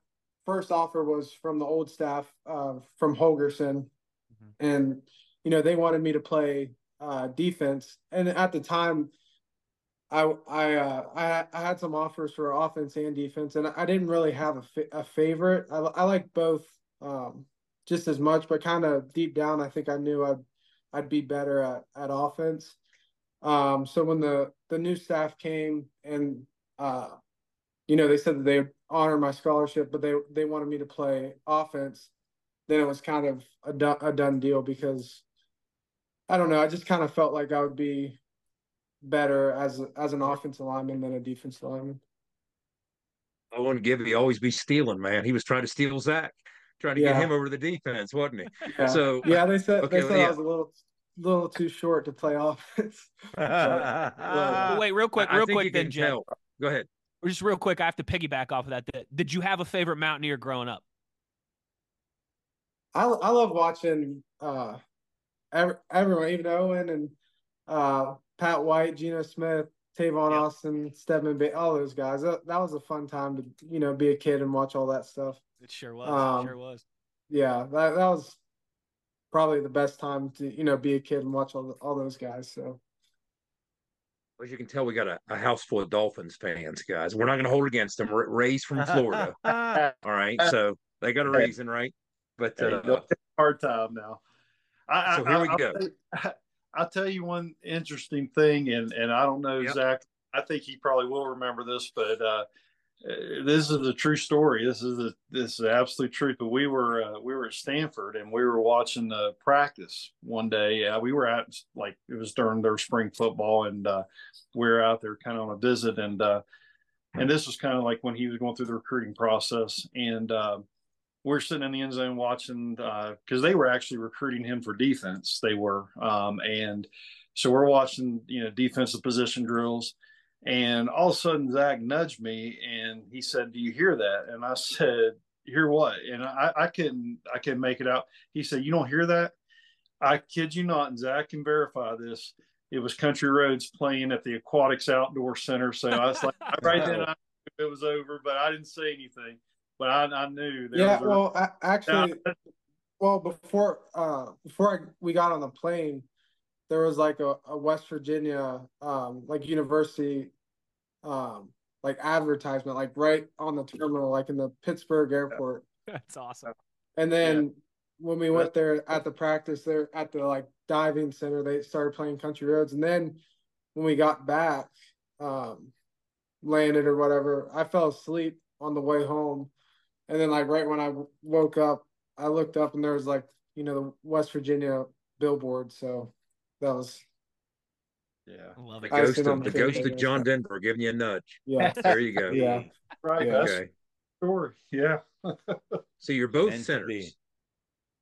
Speaker 9: first offer was from the old staff uh, from Holgorsen, mm-hmm. and you know they wanted me to play uh, defense, and at the time. I I uh, I I had some offers for offense and defense, and I didn't really have a, fa- a favorite. I I like both um, just as much, but kind of deep down, I think I knew I'd I'd be better at at offense. Um, so when the the new staff came and uh, you know they said that they would honor my scholarship, but they they wanted me to play offense, then it was kind of a done, a done deal because I don't know. I just kind of felt like I would be better as as an offensive lineman than a defensive lineman.
Speaker 4: I wouldn't give you always be stealing, man. He was trying to steal Zach, trying to yeah. get him over to the defense, wasn't he?
Speaker 9: Yeah.
Speaker 4: So
Speaker 9: yeah, they said okay, they said yeah. I was a little little too short to play offense. but,
Speaker 2: well, wait, real quick, real quick, then Jay.
Speaker 4: Go ahead.
Speaker 2: just real quick, I have to piggyback off of that. Did you have a favorite Mountaineer growing up?
Speaker 9: I I love watching uh every, everyone, even Owen and uh Pat White, Geno Smith, Tavon yep. Austin, Stedman Bailey, all those guys. That, that was a fun time to you know be a kid and watch all that stuff.
Speaker 2: It sure was. Um, it sure was.
Speaker 9: Yeah, that that was probably the best time to you know be a kid and watch all all those guys. So.
Speaker 4: As you can tell, we got a, a house full of Dolphins fans, guys. We're not going to hold against them. Ray's from Florida. all right, so they got a reason, right? But uh,
Speaker 10: hard time now.
Speaker 4: I, so here I, we
Speaker 10: I'll
Speaker 4: go.
Speaker 10: Tell, I'll tell you one interesting thing, and and I don't know yep. Zach. I think he probably will remember this, but uh, this is a true story. This is the this is the absolute truth. But we were uh, we were at Stanford and we were watching the practice one day. Uh, we were at like it was during their spring football, and uh, we were out there kind of on a visit, and uh, and this was kind of like when he was going through the recruiting process, and uh, we're sitting in the end zone watching because uh, they were actually recruiting him for defense. They were, um, and so we're watching, you know, defensive position drills. And all of a sudden, Zach nudged me and he said, "Do you hear that?" And I said, "Hear what?" And I, I couldn't, I couldn't make it out. He said, "You don't hear that?" I kid you not, and Zach can verify this. It was Country Roads playing at the Aquatics Outdoor Center. So I was like, right then, I it was over, but I didn't say anything but I, I knew.
Speaker 9: yeah, well, I, actually, well, before uh, before I, we got on the plane, there was like a, a West Virginia um, like university um, like advertisement, like right on the terminal, like in the Pittsburgh airport.
Speaker 2: That's awesome.
Speaker 9: And then yeah. when we went there at the practice, there at the like diving center, they started playing Country Roads, and then when we got back, um, landed or whatever, I fell asleep on the way home and then like right when I woke up, I looked up and there was like you know the West Virginia billboard. So that was
Speaker 10: yeah.
Speaker 4: I love it. The ghost of the ghost of John Denver giving you a nudge.
Speaker 9: Yeah.
Speaker 4: There you go.
Speaker 9: yeah.
Speaker 10: Right. Yeah. Okay. Sure. Yeah.
Speaker 4: so you're both Meant centers.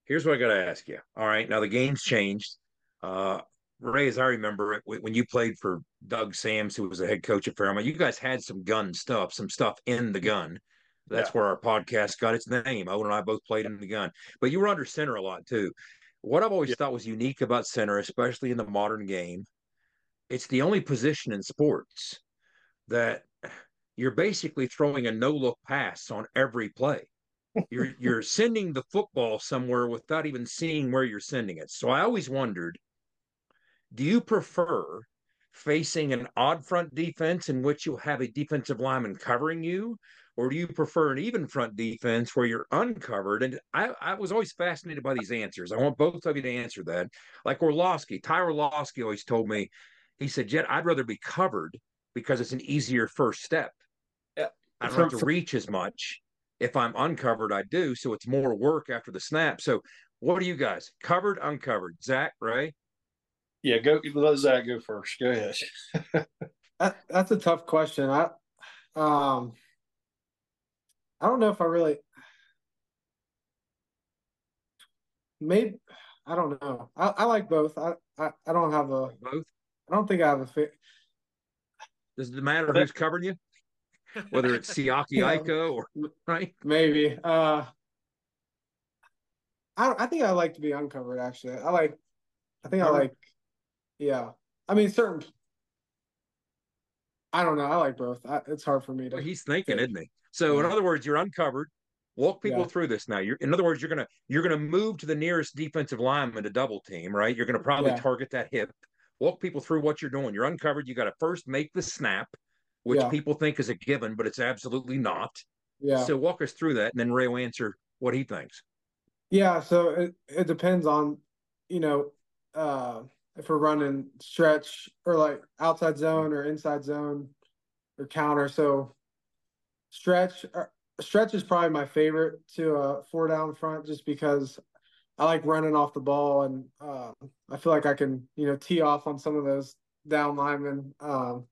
Speaker 4: Here's what I got to ask you. All right. Now the game's changed. Uh, Ray, as I remember it, when you played for Doug Sams, who was the head coach at Fairmont, you guys had some gun stuff, some stuff in the gun. That's yeah. where our podcast got its name. Owen and I both played in the gun, but you were under center a lot too. What I've always yeah. thought was unique about center, especially in the modern game, it's the only position in sports that you're basically throwing a no look pass on every play. You're you're sending the football somewhere without even seeing where you're sending it. So I always wondered, do you prefer facing an odd front defense in which you'll have a defensive lineman covering you, or do you prefer an even front defense where you're uncovered? And I, I was always fascinated by these answers. I want both of you to answer that. Like Orlosky, Ty Orlosky always told me, he said, Jet, I'd rather be covered because it's an easier first step.
Speaker 10: Yeah.
Speaker 4: I don't have to reach as much. If I'm uncovered, I do. So it's more work after the snap. So what are you guys? Covered, uncovered? Zach, Ray?
Speaker 10: Yeah, go let Zach go first. Go ahead.
Speaker 9: that, that's a tough question. I um I don't know if I really maybe I don't know. I, I like both. I, I, I don't have a
Speaker 4: both.
Speaker 9: I don't think I have a fit.
Speaker 4: Does it matter who's covering you? Whether it's Siaki yeah, Ika or right?
Speaker 9: Maybe. Uh I I think I like to be uncovered actually. I like I think I like yeah. I mean certain I don't know. I like both. I, it's hard for me to.
Speaker 4: Well, he's thinking, isn't he? So, in other words, you're uncovered. Walk people yeah. through this now. You're, in other words, you're gonna you're gonna move to the nearest defensive lineman to double team, right? You're gonna probably yeah. target that hip. Walk people through what you're doing. You're uncovered. You got to first make the snap, which yeah. people think is a given, but it's absolutely not.
Speaker 9: Yeah.
Speaker 4: So walk us through that, and then Ray will answer what he thinks.
Speaker 9: Yeah. So it it depends on, you know, uh, if we're running stretch or like outside zone or inside zone or counter. So stretch uh, stretch is probably my favorite to uh four down front just because I like running off the ball and uh, I feel like I can you know tee off on some of those down linemen. Um,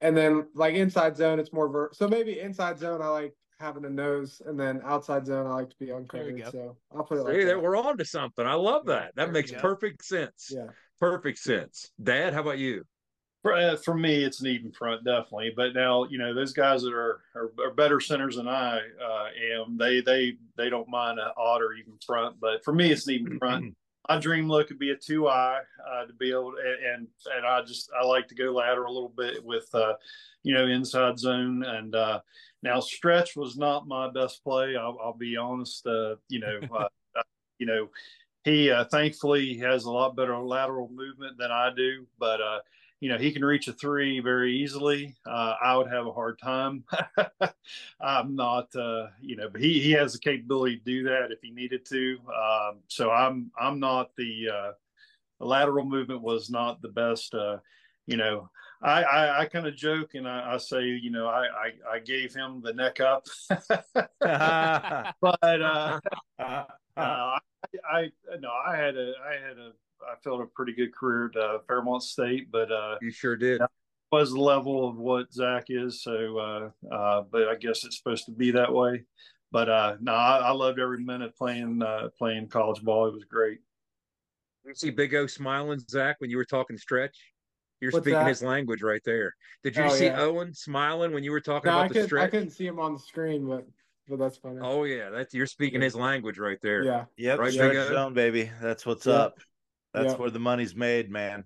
Speaker 9: and then like inside zone, it's more ver- so maybe inside zone I like having a nose, and then outside zone I like to be uncovered. So I'll put it like
Speaker 4: See,
Speaker 9: that.
Speaker 4: We're on to something. I love that. That there makes perfect sense.
Speaker 9: Yeah,
Speaker 4: perfect sense. Dad, how about you?
Speaker 10: For, uh, for me, it's an even front, definitely. But now, you know, those guys that are are, are better centers than I uh, am, they they they don't mind an odd or even front. But for me, it's an even front. My dream look would be a two eye uh, to be able to, and and I just I like to go lateral a little bit with, uh, you know, inside zone. And uh, now stretch was not my best play. I'll, I'll be honest. Uh, you know, uh, you know, he uh, thankfully has a lot better lateral movement than I do, but uh, you know, he can reach a three very easily. Uh, I would have a hard time. I'm not, uh, you know, but he, he has the capability to do that if he needed to. Um, so I'm, I'm not the, uh, the lateral movement was not the best. Uh, you know, I, I, I kind of joke and I, I, say, you know, I, I, I, gave him the neck up, but, uh, uh, I, I, no, I had a, I had a, I felt a pretty good career at uh, Fairmont State, but uh,
Speaker 4: you sure did.
Speaker 10: Was the level of what Zach is, so uh, uh, but I guess it's supposed to be that way. But uh, no, I, I loved every minute playing uh, playing college ball. It was great.
Speaker 4: You see Big O smiling, Zach, when you were talking stretch. You're What's speaking that? his language right there. Did you oh, see yeah. Owen smiling when you were talking no, about
Speaker 9: I
Speaker 4: the
Speaker 9: could,
Speaker 4: stretch? I
Speaker 9: couldn't see him on the screen, but but that's funny.
Speaker 4: Oh yeah, that's you're speaking yeah. his language right there.
Speaker 9: Yeah.
Speaker 3: Yep.
Speaker 4: Right,
Speaker 3: stretch zone, baby. That's what's yeah. up. That's where the money's made, man.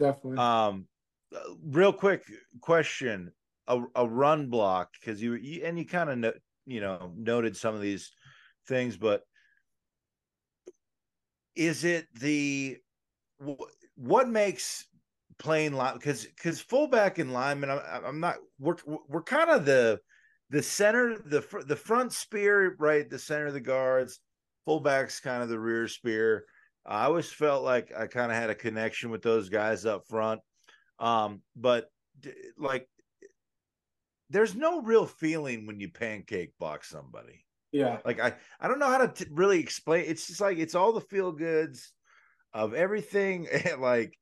Speaker 9: Definitely.
Speaker 3: Um, real quick question: a, a run block because you, you and you kind of no, you know noted some of these things, but is it the what makes playing line because because fullback and lineman I'm, I'm not we're we're kind of the the center the the front spear right the center of the guards fullback's kind of the rear spear I always felt like I kind of had a connection with those guys up front. Um, but like, there's no real feeling when you pancake box somebody.
Speaker 9: Yeah.
Speaker 3: Like I, I don't know how to t- really explain. It's just like it's all the feel goods of everything. like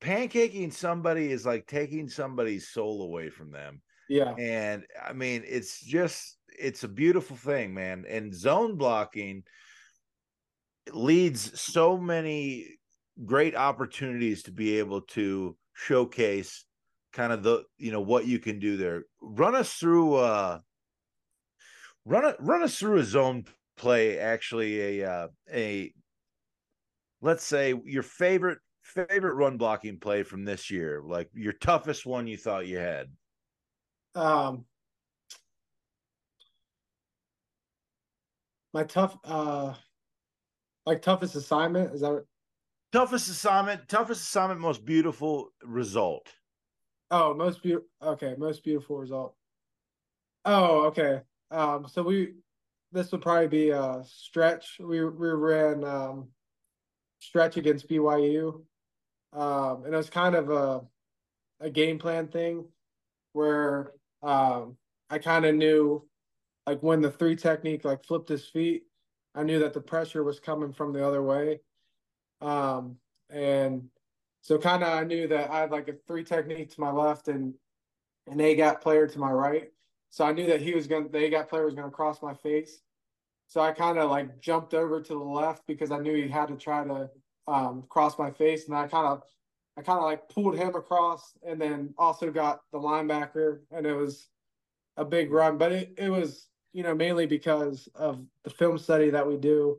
Speaker 3: pancaking somebody is like taking somebody's soul away from them.
Speaker 9: Yeah.
Speaker 3: And I mean, it's just it's a beautiful thing, man. And zone blocking leads so many great opportunities to be able to showcase kind of the you know what you can do there. Run us through uh run it run us through a zone play actually a uh a let's say your favorite favorite run blocking play from this year like your toughest one you thought you had.
Speaker 9: Um my tough uh like toughest assignment? Is that what...
Speaker 3: toughest assignment toughest assignment most beautiful result.
Speaker 9: Oh most beautiful okay most beautiful result. Oh okay. Um so we this would probably be a stretch. We we ran um stretch against byu um and it was kind of a a game plan thing where um i kind of knew like when the three technique like flipped his feet I knew that the pressure was coming from the other way. Um, and so kind of I knew that I had like a three technique to my left and an A gap player to my right. So I knew that he was going to, the A gap player was going to cross my face. So I kind of like jumped over to the left because I knew he had to try to um, cross my face. And I kind of, I kind of like pulled him across and then also got the linebacker and it was a big run, but it, it was, you know, mainly because of the film study that we do.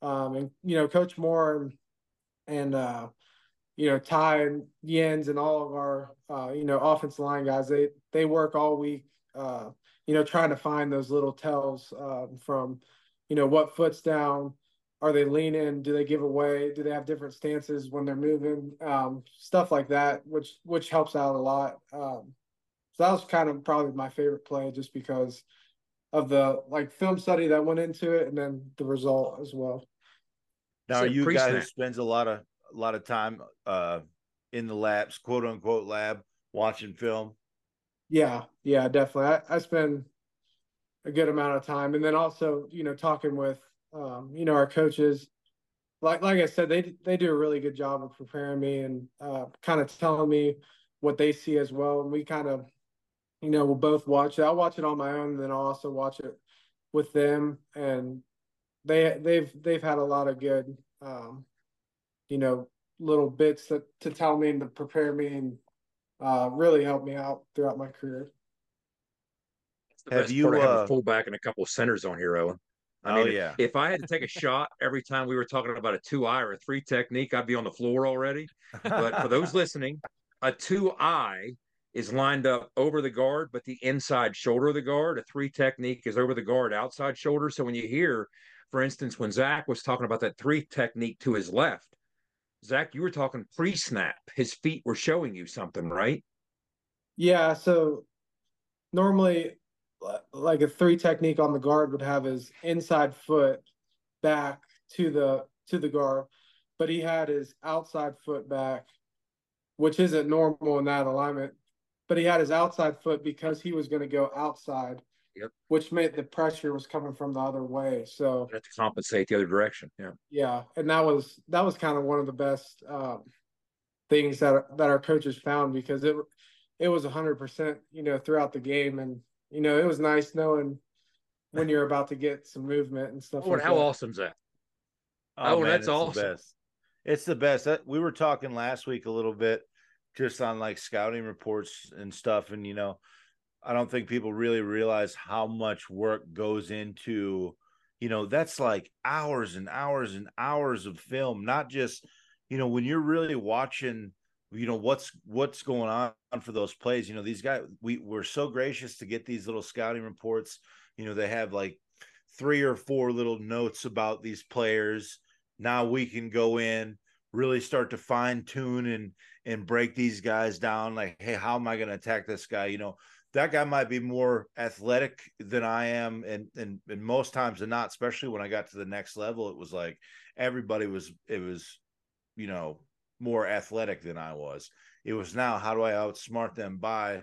Speaker 9: Um, and, you know, Coach Moore and, uh, you know, Ty and Jens and all of our, uh, you know, offensive line guys, they, they work all week, uh, you know, trying to find those little tells um, from, you know, what foot's down, are they leaning? Do they give away? Do they have different stances when they're moving? Um, stuff like that, which which helps out a lot. Um, so that was kind of probably my favorite play, just because of the like film study that went into it and then the result as well.
Speaker 3: Now, are you guy who spends a lot of a lot of time uh in the labs, quote unquote lab, watching film?
Speaker 9: Yeah, yeah, definitely. I, I spend a good amount of time, and then also, you know, talking with, um, you know, our coaches. Like, like I said, they they do a really good job of preparing me and uh, kind of telling me what they see as well, and we kind of you know, we'll both watch it. I'll watch it on my own, and then I'll also watch it with them. And they they've they've had a lot of good, um, you know, little bits that to tell me and to prepare me, and uh, really help me out throughout my career.
Speaker 4: That's the Have best you, part of having uh, a fullback and a couple of centers on here, Owen. I oh, mean, yeah. if I had to take a shot every time we were talking about a two eye or a three technique, I'd be on the floor already. But for those listening, a two eye is lined up over the guard, but the inside shoulder of the guard. A three technique is over the guard, outside shoulder. So when you hear, for instance, when Zach was talking about that three technique to his left, Zach, you were talking pre snap. His feet were showing you something, right?
Speaker 9: Yeah. So normally like a three technique on the guard would have his inside foot back to the to the guard, but he had his outside foot back, which isn't normal in that alignment. But he had his outside foot because he was going to go outside,
Speaker 4: yep.
Speaker 9: which meant the pressure was coming from the other way. So have
Speaker 4: to compensate the other direction. Yeah,
Speaker 9: yeah, and that was that was kind of one of the best um, things that that our coaches found because it it was hundred percent, you know, throughout the game and you know, it was nice knowing when you're about to get some movement and stuff.
Speaker 4: Oh, like how awesome is that?
Speaker 3: Oh, oh man, that's awesome. The it's the best. We were talking last week a little bit just on like scouting reports and stuff. And, you know, I don't think people really realize how much work goes into, you know, that's like hours and hours and hours of film, not just, you know, when you're really watching you know what's what's going on for those plays you know these guys we we're so gracious to get these little scouting reports you know they have like three or four little notes about these players now we can go in really start to fine tune and and break these guys down like hey how am i going to attack this guy you know that guy might be more athletic than i am and, and and most times than not especially when i got to the next level it was like everybody was it was you know more athletic than I was. It was now how do I outsmart them by,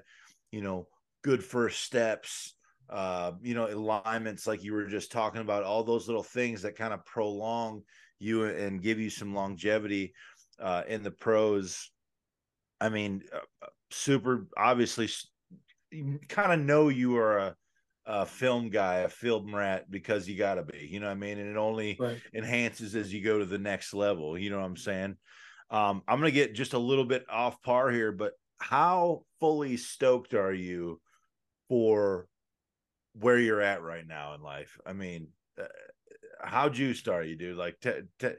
Speaker 3: you know, good first steps, uh, you know, alignments like you were just talking about, all those little things that kind of prolong you and give you some longevity uh, in the pros. I mean, uh, super obviously, you kind of know you are a, a film guy, a film rat, because you got to be, you know what I mean? And it only right. enhances as you go to the next level. You know what I'm saying? Um, I'm going to get just a little bit off par here, but how fully stoked are you for where you're at right now in life? I mean, uh, how juiced are you, dude? Like, t- t-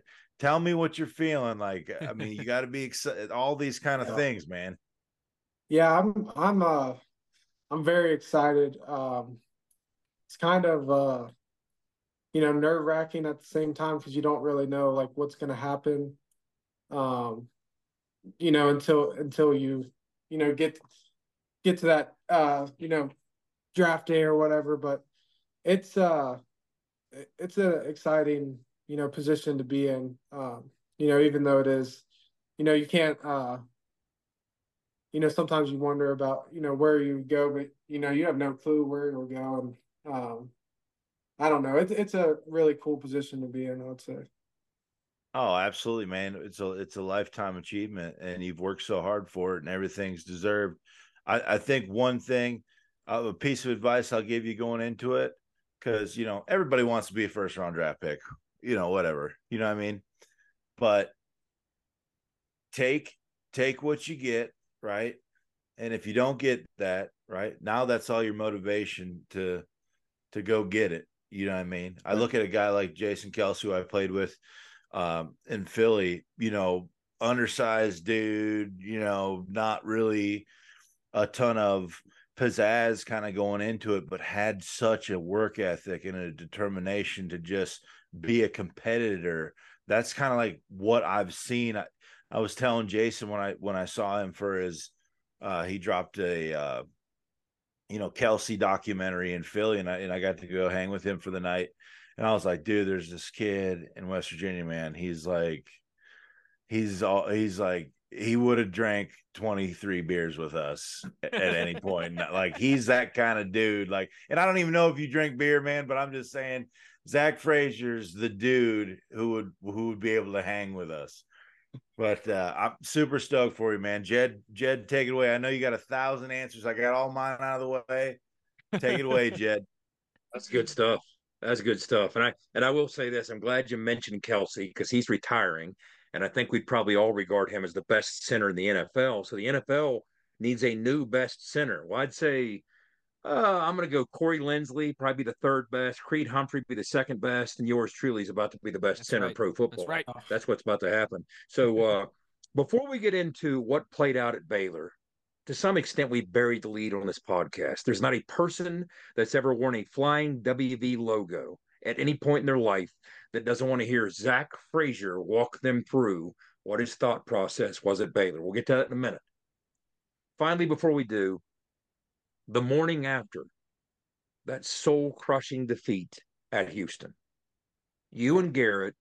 Speaker 3: tell me what you're feeling. Like, I mean, you got to be excited. All these kind of yeah. things, man.
Speaker 9: Yeah, I'm. I'm. Uh, I'm very excited. Um, it's kind of uh, you know, nerve wracking at the same time because you don't really know like what's going to happen um, you know, until until you, you know, get get to that uh, you know, draft day or whatever. But it's uh it's an exciting, you know, position to be in. Um, you know, even though it is, you know, you can't uh you know, sometimes you wonder about, you know, where you go, but you know, you have no clue where you'll go. And um I don't know. It's it's a really cool position to be in, I would say.
Speaker 3: Oh, absolutely, man. It's a it's a lifetime achievement, and you've worked so hard for it, and everything's deserved. I, I think one thing, uh, a piece of advice I'll give you going into it, because you know everybody wants to be a first round draft pick, you know, whatever, you know what I mean. But take take what you get, right? And if you don't get that, right now, that's all your motivation to to go get it. You know what I mean? I look at a guy like Jason Kelce, who I played with um, in Philly, you know, undersized dude, you know, not really a ton of pizzazz kind of going into it, but had such a work ethic and a determination to just be a competitor. That's kind of like what I've seen. I, I was telling Jason when I when I saw him for his uh he dropped a uh you know Kelce documentary in Philly and I and I got to go hang with him for the night and I was like, dude, there's this kid in West Virginia, man. He's like, he's all, he's like, he would have drank 23 beers with us at, any point. like, he's that kind of dude. Like, and I don't even know if you drink beer, man, but I'm just saying, Zach Frazier's the dude who would who would be able to hang with us. But uh, I'm super stoked for you, man. Jed, Jed, take it away. I know you got a thousand answers. I got all mine out of the way. Take it away, Jed.
Speaker 4: That's good stuff. That's good stuff. And I and I will say this: I'm glad you mentioned Kelce because he's retiring, and I think we'd probably all regard him as the best center in the NFL. So the NFL needs a new best center. Well, I'd say uh, I'm going to go Corey Linsley, probably be the third best. Creed Humphrey be the second best, and yours truly is about to be the best
Speaker 2: That's
Speaker 4: center
Speaker 2: right.
Speaker 4: in pro football.
Speaker 2: That's right.
Speaker 4: That's what's about to happen. So uh, before we get into what played out at Baylor, to some extent, we buried the lead on this podcast. There's not a person that's ever worn a flying WV logo at any point in their life that doesn't want to hear Zach Frazier walk them through what his thought process was at Baylor. We'll get to that in a minute. Finally, before we do, the morning after that soul crushing defeat at Houston, you and Garrett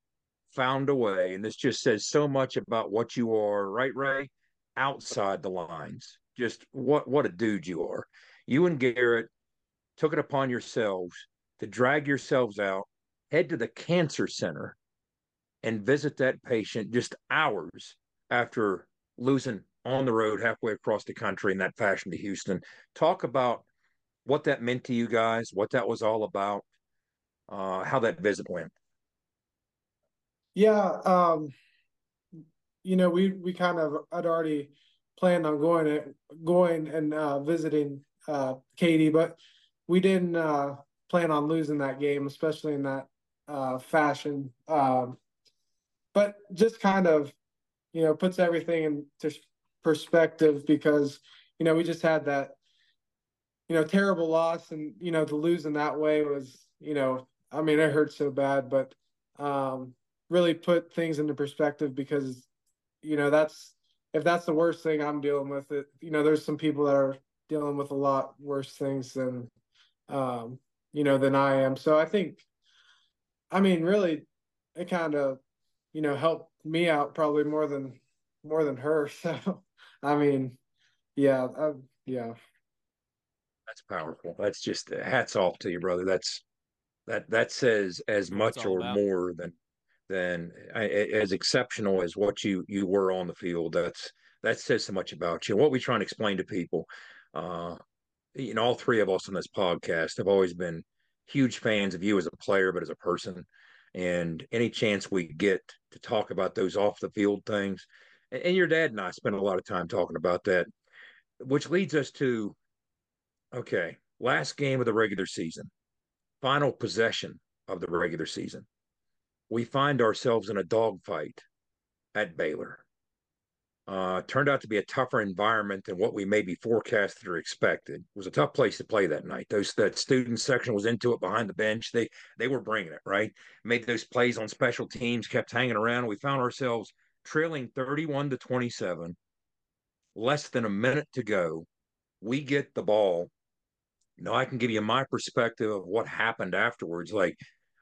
Speaker 4: found a way, and this just says so much about what you are, right, Ray? Outside the lines. Just what what a dude you are. You and Garrett took it upon yourselves to drag yourselves out, head to the cancer center, and visit that patient just hours after losing on the road halfway across the country in that fashion to Houston. Talk about what that meant to you guys, what that was all about, uh, how that visit went.
Speaker 9: Yeah, um, you know, we we kind of had already planned on going it, going and uh, visiting uh, Katie, but we didn't uh, plan on losing that game, especially in that uh, fashion. Um, but just kind of, you know, puts everything into perspective because you know we just had that, you know, terrible loss, and you know to lose in that way was, you know, I mean it hurt so bad, but um, really put things into perspective because you know that's if that's the worst thing I'm dealing with it you know there's some people that are dealing with a lot worse things than um you know than I am. So I think I mean really it kind of you know helped me out probably more than more than her. So I mean yeah I, yeah
Speaker 4: That's powerful. That's just hats off to you, brother. That's that that says as much or
Speaker 2: about.
Speaker 4: more than than as exceptional as what you you were on the field. That's that says so much about you. What we try and explain to people, uh, you know, all three of us on this podcast have always been huge fans of you as a player, but as a person. And any chance we get to talk about those off the field things, and, your dad and I spent a lot of time talking about that, which leads us to okay, last game of the regular season, final possession of the regular season. We find ourselves in a dogfight at Baylor. Uh, turned out to be a tougher environment than what we maybe forecasted or expected. It was a tough place to play that night. Those that student section was into it behind the bench. They they were bringing it right. Made those plays on special teams. Kept hanging around. We found ourselves trailing thirty-one to twenty-seven. Less than a minute to go. We get the ball. Now I can give you my perspective of what happened afterwards. Like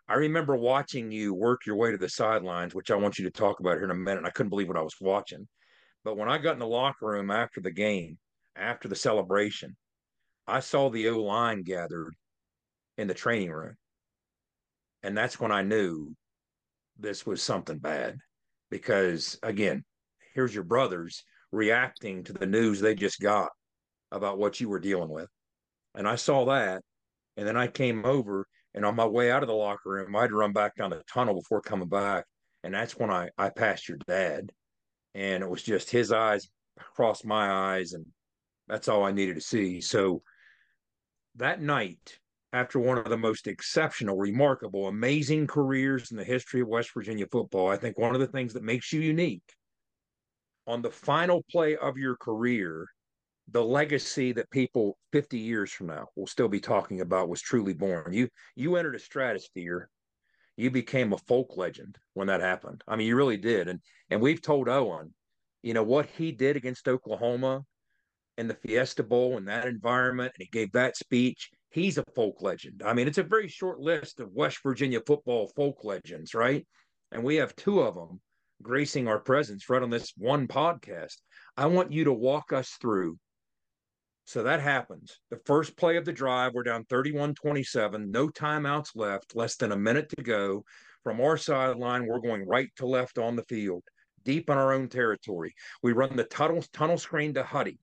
Speaker 4: I remember watching you work your way to the sidelines, which I want you to talk about here in a minute. I couldn't believe what I was watching. But when I got in the locker room after the game, after the celebration, I saw the O line gathered in the training room. And that's when I knew this was something bad. Because again, here's your brothers reacting to the news they just got about what you were dealing with. And I saw that. And then I came over and on my way out of the locker room, I'd run back down the tunnel before coming back. And that's when I, I passed your dad. And it was just his eyes across my eyes. And that's all I needed to see. So that night, after one of the most exceptional, remarkable, amazing careers in the history of West Virginia football, I think one of the things that makes you unique on the final play of your career, the legacy that people 50 years from now will still be talking about was truly born. You you entered a stratosphere. You became a folk legend when that happened. I mean, you really did. And and we've told Owen, you know, what he did against Oklahoma in the Fiesta Bowl in that environment, and he gave that speech. He's a folk legend. I mean, it's a very short list of West Virginia football folk legends, right? And we have two of them gracing our presence right on this one podcast. I want you to walk us through so that happens. The first play of the drive, we're down 31 27, no timeouts left, less than a minute to go. From our sideline, we're going right to left on the field, deep in our own territory. We run the tunnel, tunnel screen to Huddy.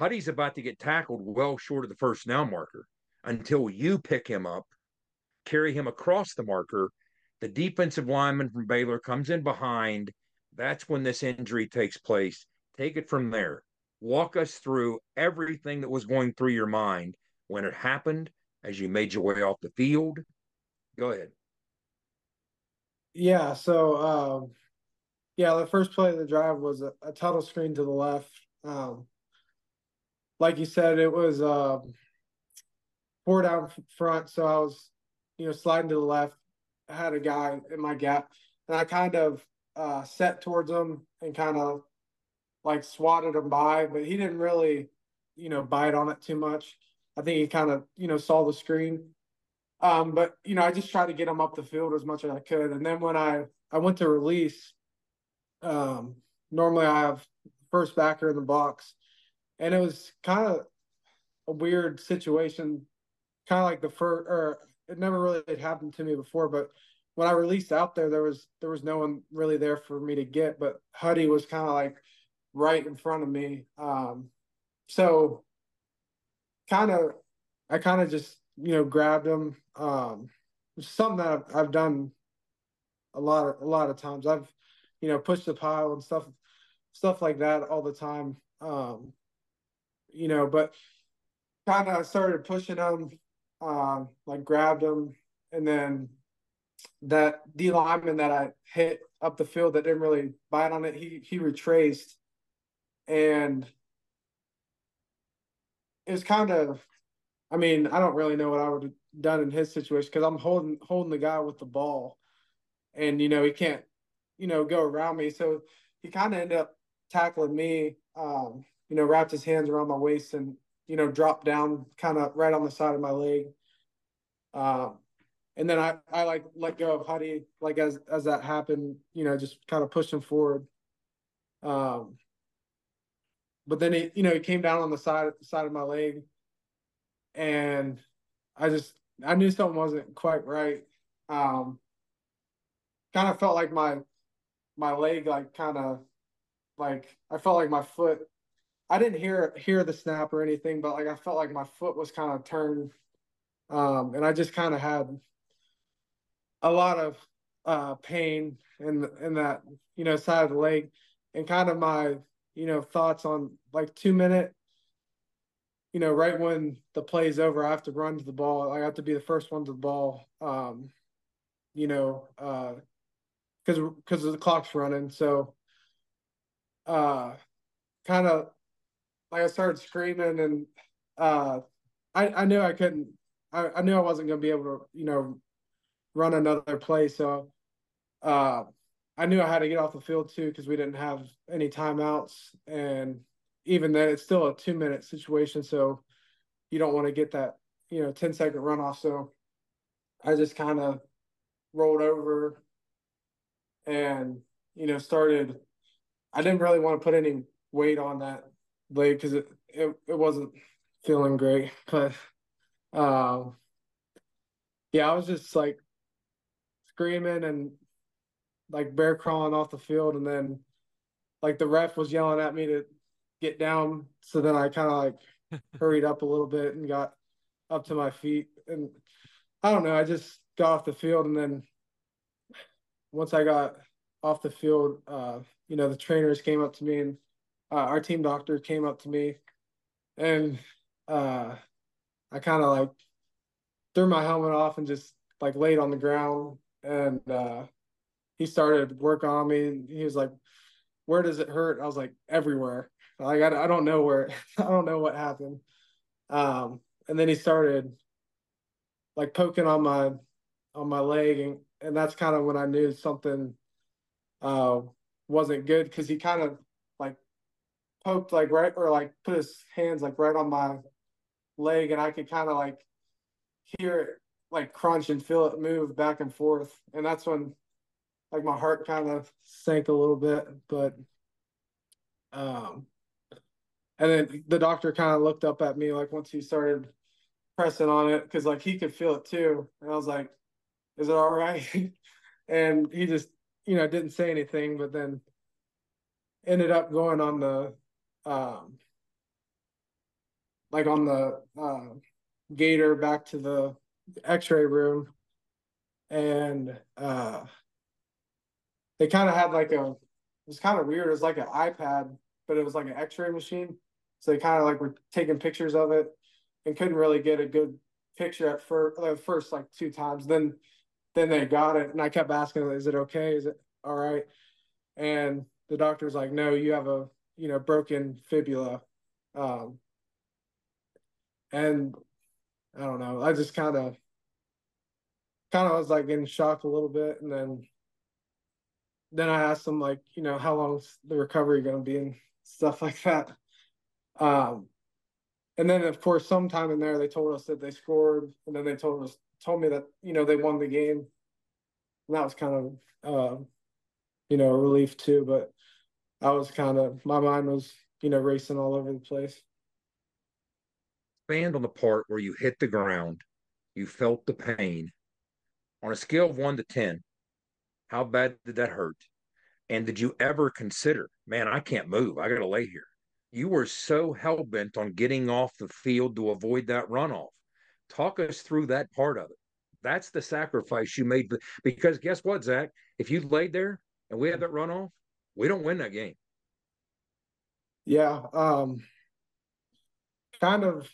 Speaker 4: Huddy's about to get tackled well short of the first down marker until you pick him up, carry him across the marker. The defensive lineman from Baylor comes in behind. That's when this injury takes place. Take it from there walk us through everything that was going through your mind when it happened as you made your way off the field. Go ahead.
Speaker 9: Yeah, so um, yeah, the first play of the drive was a, a tunnel screen to the left. Um, like you said, it was um, four down front, so I was, you know, sliding to the left. I had a guy in my gap, and I kind of uh, set towards him and kind of like swatted him by, but he didn't really, you know, bite on it too much. I think he kind of, you know, saw the screen. Um, but you know, I just tried to get him up the field as much as I could. And then when I I went to release, um, normally I have first backer in the box, and it was kind of a weird situation, kind of like the first, or it never really had happened to me before. But when I released out there, there was there was no one really there for me to get, but Huddy was kind of like right in front of me. Um, so kind of, I kind of just, you know, grabbed him. Um, something that I've, I've done a lot of, a lot of times. I've, you know, pushed the pile and stuff, stuff like that all the time. Um, you know, but kind of started pushing him, um, like grabbed him, and then that D lineman that I hit up the field that didn't really bite on it, he he retraced and it was kind of I mean, I don't really know what I would have done in his situation because I'm holding holding the guy with the ball, and you know he can't, you know, go around me. So he kind of ended up tackling me. Um, you know, wrapped his hands around my waist and you know dropped down kind of right on the side of my leg. Um, and then I I like let go of Huddy like as as that happened. You know, just kind of pushed him forward. Um, but then he, you know, he came down on the side side of my leg, and I just I knew something wasn't quite right. Um, kind of felt like my my leg like kind of like I felt like my foot. I didn't hear hear the snap or anything, but like I felt like my foot was kind of turned, um, and I just kind of had a lot of uh, pain in in that you know side of the leg, and kind of my you know, thoughts on like two minute, you know, right when the play is over, I have to run to the ball. I have to be the first one to the ball. Um, you know, uh, because because the clock's running. So, uh, kind of like I started screaming, and uh, I I knew I couldn't. I, I knew I wasn't going to be able to, you know, run another play. So, uh, I knew I had to get off the field too because we didn't have any timeouts, and even then, it's still a two minute situation. So you don't want to get that you know 10 second runoff. So I just kind of rolled over and you know started. I didn't really want to put any weight on that leg because it, it it wasn't feeling great, but um, yeah, I was just like screaming and like bear crawling off the field, and then like the ref was yelling at me to get down. So then I kind of like hurried up a little bit and got up to my feet, and I don't know. I just got off the field, and then once I got off the field, uh, you know, the trainers came up to me, and uh, our team doctor came up to me, and uh, I kind of like threw my helmet off and just like laid on the ground and uh, he started work on me he was like, where does it hurt? I was like, everywhere. Like, I, I don't know where, I don't know what happened. Um, and then he started like poking on my, on my leg. And, and that's kind of when I knew something, uh, wasn't good. Cause he kind of poked like right, or like put his hands like right on my leg. And I could kind of like hear it like crunch and feel it move back and forth. And that's when like my heart kind of sank a little bit, but um and then the doctor kind of looked up at me like once he started pressing on it because like he could feel it too. And I was like, Is it all right? and he just, you know, didn't say anything, but then ended up going on the um like on the uh, gator back to the x-ray room and uh they kind of had like a it was kind of weird. It was like an iPad, but it was like an X-ray machine. So they kind of like were taking pictures of it and couldn't really get a good picture at first, uh, first like two times. Then, then they got it, and I kept asking, "Is it okay? Is it all right?" And the doctor was like, "No, you have a you know broken fibula." Um, and I don't know. I just kind of, kind of was like in shock a little bit, and then, then I asked them like, you know, how long's the recovery going to be and stuff like that. Um, and then of course, sometime in there, they told us that they scored, and then they told us, told me that you know they won the game. And that was kind of, uh, you know, a relief too. But I was kind of, my mind was, you know, racing all over the place
Speaker 4: expand on the part where you hit the ground, you felt the pain. On a scale of one to 10, how bad did that hurt? And did you ever consider, man, I can't move. I got to lay here. You were so hell bent on getting off the field to avoid that runoff. Talk us through that part of it. That's the sacrifice you made. Because guess what, Zach? If you laid there and we had that runoff, we don't win that game.
Speaker 9: Yeah. Um, kind of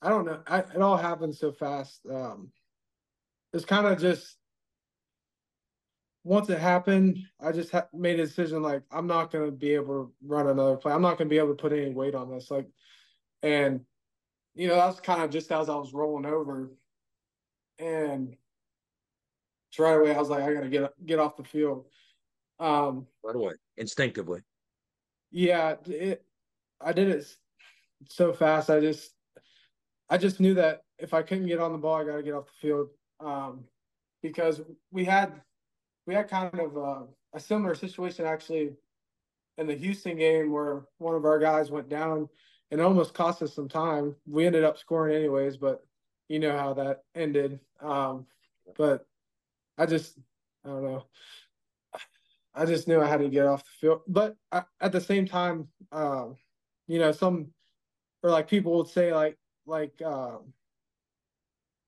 Speaker 9: I don't know. I, it all happened so fast. Um, it's kind of just once it happened, I just ha- made a decision like I'm not to be able to run another play. I'm not to be able to put any weight on this. Like, and you know that's kind of just as I was rolling over, and right away I was like, I got to get get off the field. Um,
Speaker 4: right away, instinctively.
Speaker 9: Yeah, it. I did it so fast. I just I just knew that if I couldn't get on the ball, I got to get off the field um, because we had we had kind of a, a, similar situation actually in the Houston game where one of our guys went down and almost cost us some time. We ended up scoring anyways, but you know how that ended. Um, but I just I don't know. I just knew I had to get off the field, but I, at the same time, um, you know, some or like people would say like like um,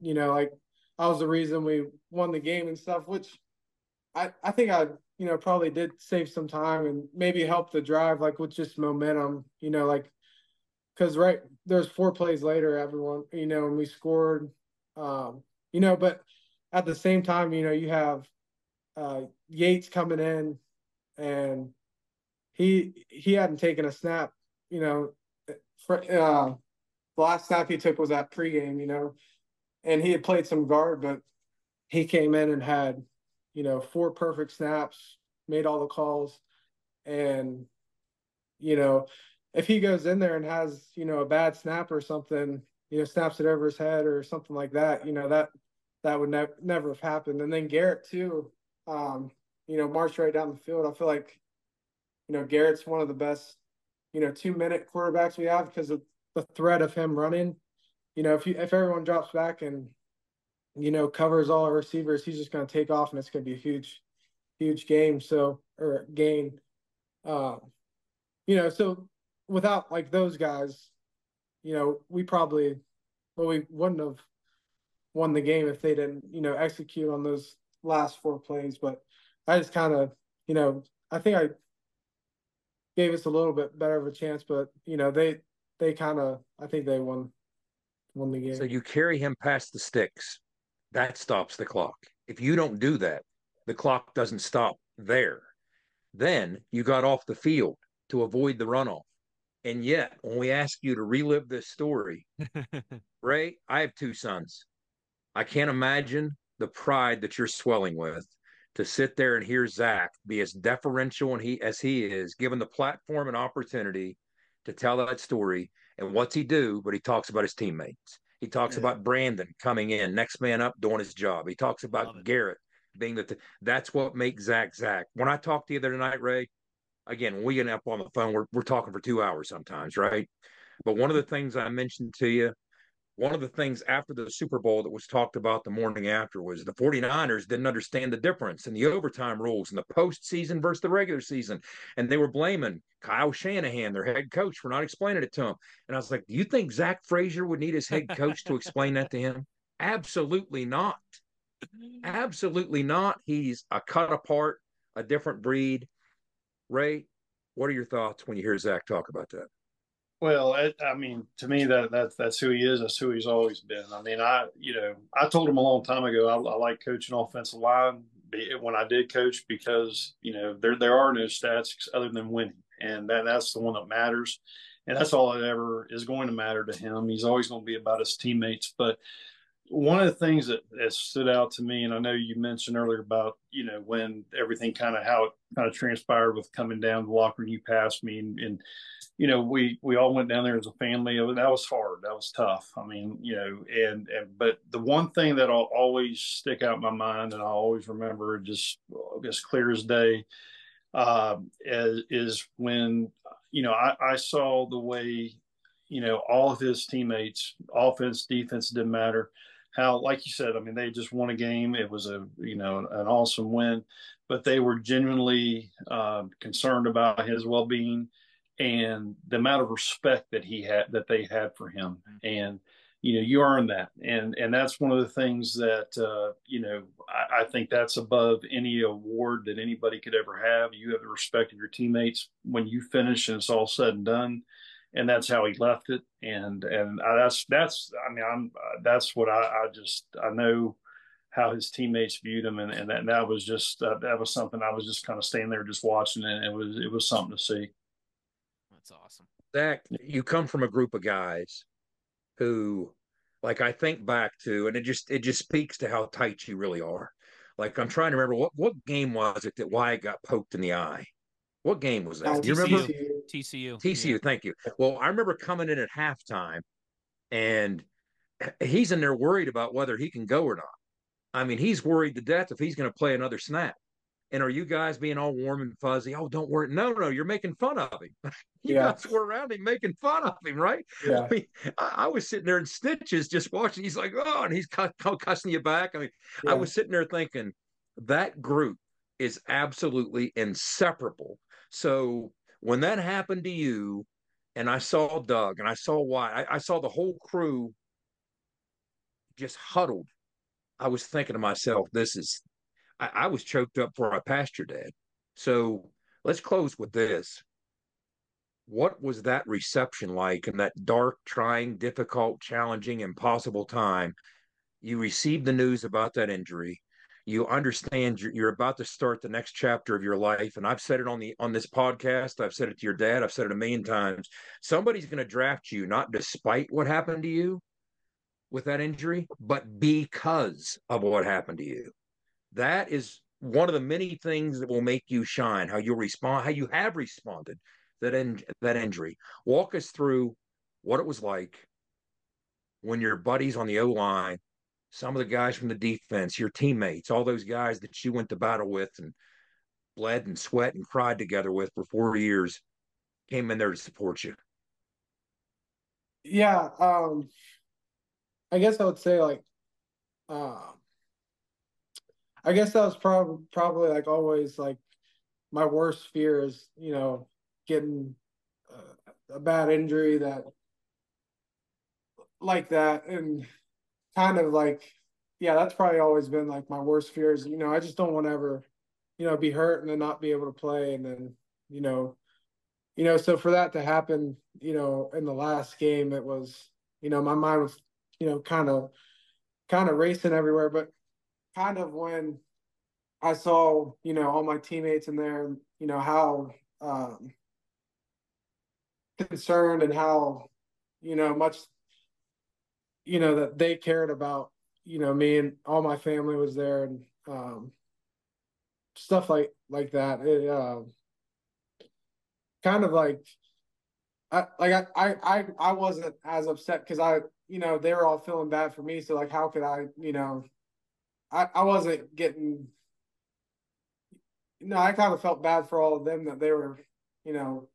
Speaker 9: you know, like I was the reason we won the game and stuff, which I I think I you know probably did save some time and maybe help the drive like with just momentum, you know, like because right there's four plays later, everyone you know, and we scored, um, you know, but at the same time, you know, you have uh, Yates coming in and he he hadn't taken a snap, you know, for, uh, the last snap he took was that pregame, you know, and he had played some guard, but he came in and had, you know, four perfect snaps, made all the calls, and you know, if he goes in there and has, you know, a bad snap or something, you know, snaps it over his head or something like that, you know, that that would ne- never have happened. And then Garrett too, um, you know, march right down the field. I feel like, you know, Garrett's one of the best, you know, two minute quarterbacks we have because of the threat of him running. You know, if you if everyone drops back and you know covers all our receivers, he's just going to take off, and it's going to be a huge, huge game. So or gain. Um, you know, so without like those guys, you know, we probably well we wouldn't have won the game if they didn't you know execute on those last four plays. But I just kind of you know I think I gave us a little bit better of a chance, but you know they they kind of I think they won won the game.
Speaker 4: So you carry him past the sticks. That stops the clock. If you don't do that, the clock doesn't stop there. Then you got off the field to avoid the runoff. And yet, when we ask you to relive this story, Ray, I have two sons. I can't imagine the pride that you're swelling with to sit there and hear Zach be as deferential and he as he is, given the platform and opportunity to tell that story. And what's he do? But he talks about his teammates. He talks yeah. about Brandon coming in, next man up, doing his job. He talks about Garrett being that. That's what makes Zach Zach. When I talked to you the other night, Ray, again, we get up on the phone, we're we're talking for two hours sometimes, right? But one of the things I mentioned to you one of the things after the Super Bowl that was talked about the morning after was the 49ers didn't understand the difference in the overtime rules and the postseason versus the regular season. And they were blaming Kyle Shanahan, their head coach, for not explaining it to him. And I was like, Do you think Zach Frazier would need his head coach to explain that to him? Absolutely not. Absolutely not. He's a cut apart, a different breed. Ray, what are your thoughts when you hear Zach talk about that?
Speaker 10: Well, I, I, mean, to me, that that's that's who he is. That's who he's always been. I mean, I you know, I told him a long time ago I, I like coaching offensive line when I did coach because you know there there are no stats other than winning, and that that's the one that matters, and that's all that ever is going to matter to him. He's always going to be about his teammates, but one of the things that has stood out to me, and I know you mentioned earlier about you know when everything kind of how it kind of transpired with coming down the locker and you passed me, and, and you know we we all went down there as a family. That was hard. That was tough. I mean, you know, and and but the one thing that'll always stick out in my mind, and I always remember just as clear as day, uh, is, is when you know I, I saw the way you know all of his teammates, offense, defense, didn't matter how, like you said, I mean, they just won a game. It was a, you know, an awesome win, but they were genuinely uh, concerned about his well being and the amount of respect that he had, that they had for him. And, you know, you earn that. And, and that's one of the things that, uh, you know, I, I think that's above any award that anybody could ever have. You have the respect of your teammates when you finish and it's all said and done and that's how he left it. And and that's that's I mean I'm that's what I, I just I know how his teammates viewed him, and and that, and that was just uh, that was something I was just kind of standing there just watching, and it was it was something to see.
Speaker 2: That's awesome.
Speaker 4: Zach, you come from a group of guys who, like, I think back to, and it just it just speaks to how tight you really are. Like, I'm trying to remember what what game was it that Wyatt got poked in the eye. What game was that? Uh,
Speaker 2: Do you remember? TCU.
Speaker 4: TCU. Yeah. Thank you. Well, I remember coming in at halftime, and he's in there worried about whether he can go or not. I mean, he's worried to death if he's going to play another snap. And are you guys being all warm and fuzzy? Oh, don't worry. No, no, you're making fun of him. you yeah. guys were around him making fun of him, right?
Speaker 9: Yeah.
Speaker 4: I mean, I, I, was sitting there in stitches just watching. He's like, oh, and he's cussing you back. I mean, yeah. I was sitting there thinking that group is absolutely inseparable. So when that happened to you, and I saw Doug and I saw why I, I saw the whole crew just huddled. I was thinking to myself, this is, I, I was choked up for passed your dad. So let's close with this. What was that reception like in that dark, trying, difficult, challenging, impossible time? You received the news about that injury you understand you're, you're, about to start the next chapter of your life and i've said it on the on this podcast i've said it to your dad i've said it a million times somebody's going to draft you not despite what happened to you with that injury but because of what happened to you that is one of the many things that will make you shine how you respond how you have responded that in, that injury walk us through what it was like when your buddies on the o line some of the guys from the defense, your teammates, all those guys that you went to battle with and bled and sweat and cried together with for four years came in there to support you.
Speaker 9: Yeah, um, I guess I would say like, uh, I guess that was probably probably like always like my worst fear is you know getting a, a bad injury that like that and kind of like, yeah, that's probably always been like my worst fears. You know, I just don't want to ever, you know, be hurt and then not be able to play, and then, you know, you know, so for that to happen, you know, in the last game, it was, you know, my mind was, you know, kind of, kind of racing everywhere, but kind of when I saw, you know, all my teammates in there, you know, how um, concerned and how, you know, much you know that they cared about you know me and all my family was there and um, stuff like like that. It uh, kind of like I like I I I wasn't as upset because I you know they were all feeling bad for me. So like how could I you know I I wasn't getting you know I kind of felt bad for all of them that they were you know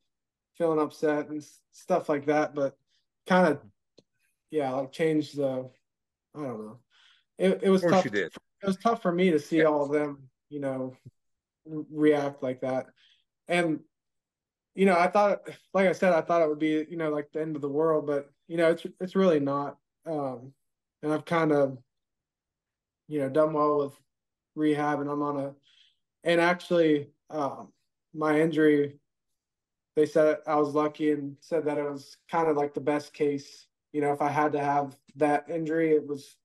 Speaker 9: feeling upset and stuff like that but kind of yeah, like change the I don't know. It it was tough. You did. It was tough for me to see all of them, you know, react like that. And you know, I thought like I said, I thought it would be, you know, like the end of the world, but you know, it's it's really not. Um and I've kind of you know, done well with rehab and I'm on a and actually um my injury they said I was lucky and said that it was kind of like the best case. You know, if I had to have that injury, it was,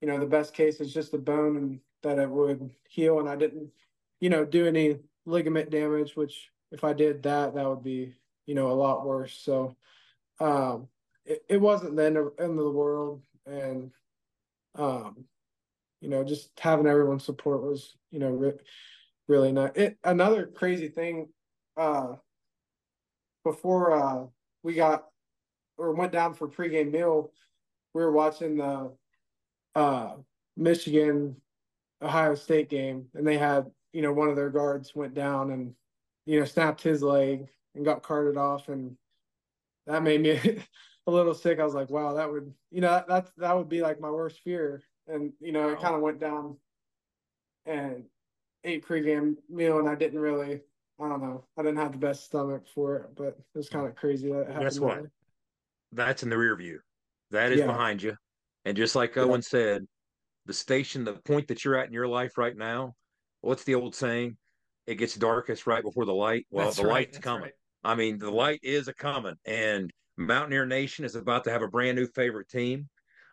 Speaker 9: you know, the best case is just a bone and that it would heal, and I didn't, you know, do any ligament damage. Which if I did that, that would be, you know, a lot worse. So, um, it, it wasn't the end of, end of the world, and um, you know, just having everyone's support was, you know, re- really nice. It another crazy thing, uh, before uh we got or went down for pregame meal, we were watching the uh Michigan Ohio State game, and they had you know one of their guards went down and you know snapped his leg and got carted off, and that made me a little sick. I was like, wow, that would you know that that, that would be like my worst fear and you know, it kind of went down and ate pregame meal, and I didn't really, I don't know, I didn't have the best stomach for it, but it was kind of crazy that it happened.
Speaker 4: Guess what? That's in the rear view. That is yeah. behind you. And just like yeah. Owen said, the station, the point that you're at in your life right now, what's the old saying? It gets darkest right before the light. Well, That's the right. light's That's coming. Right. I mean, the light is a coming, and Mountaineer Nation is about to have a brand new favorite team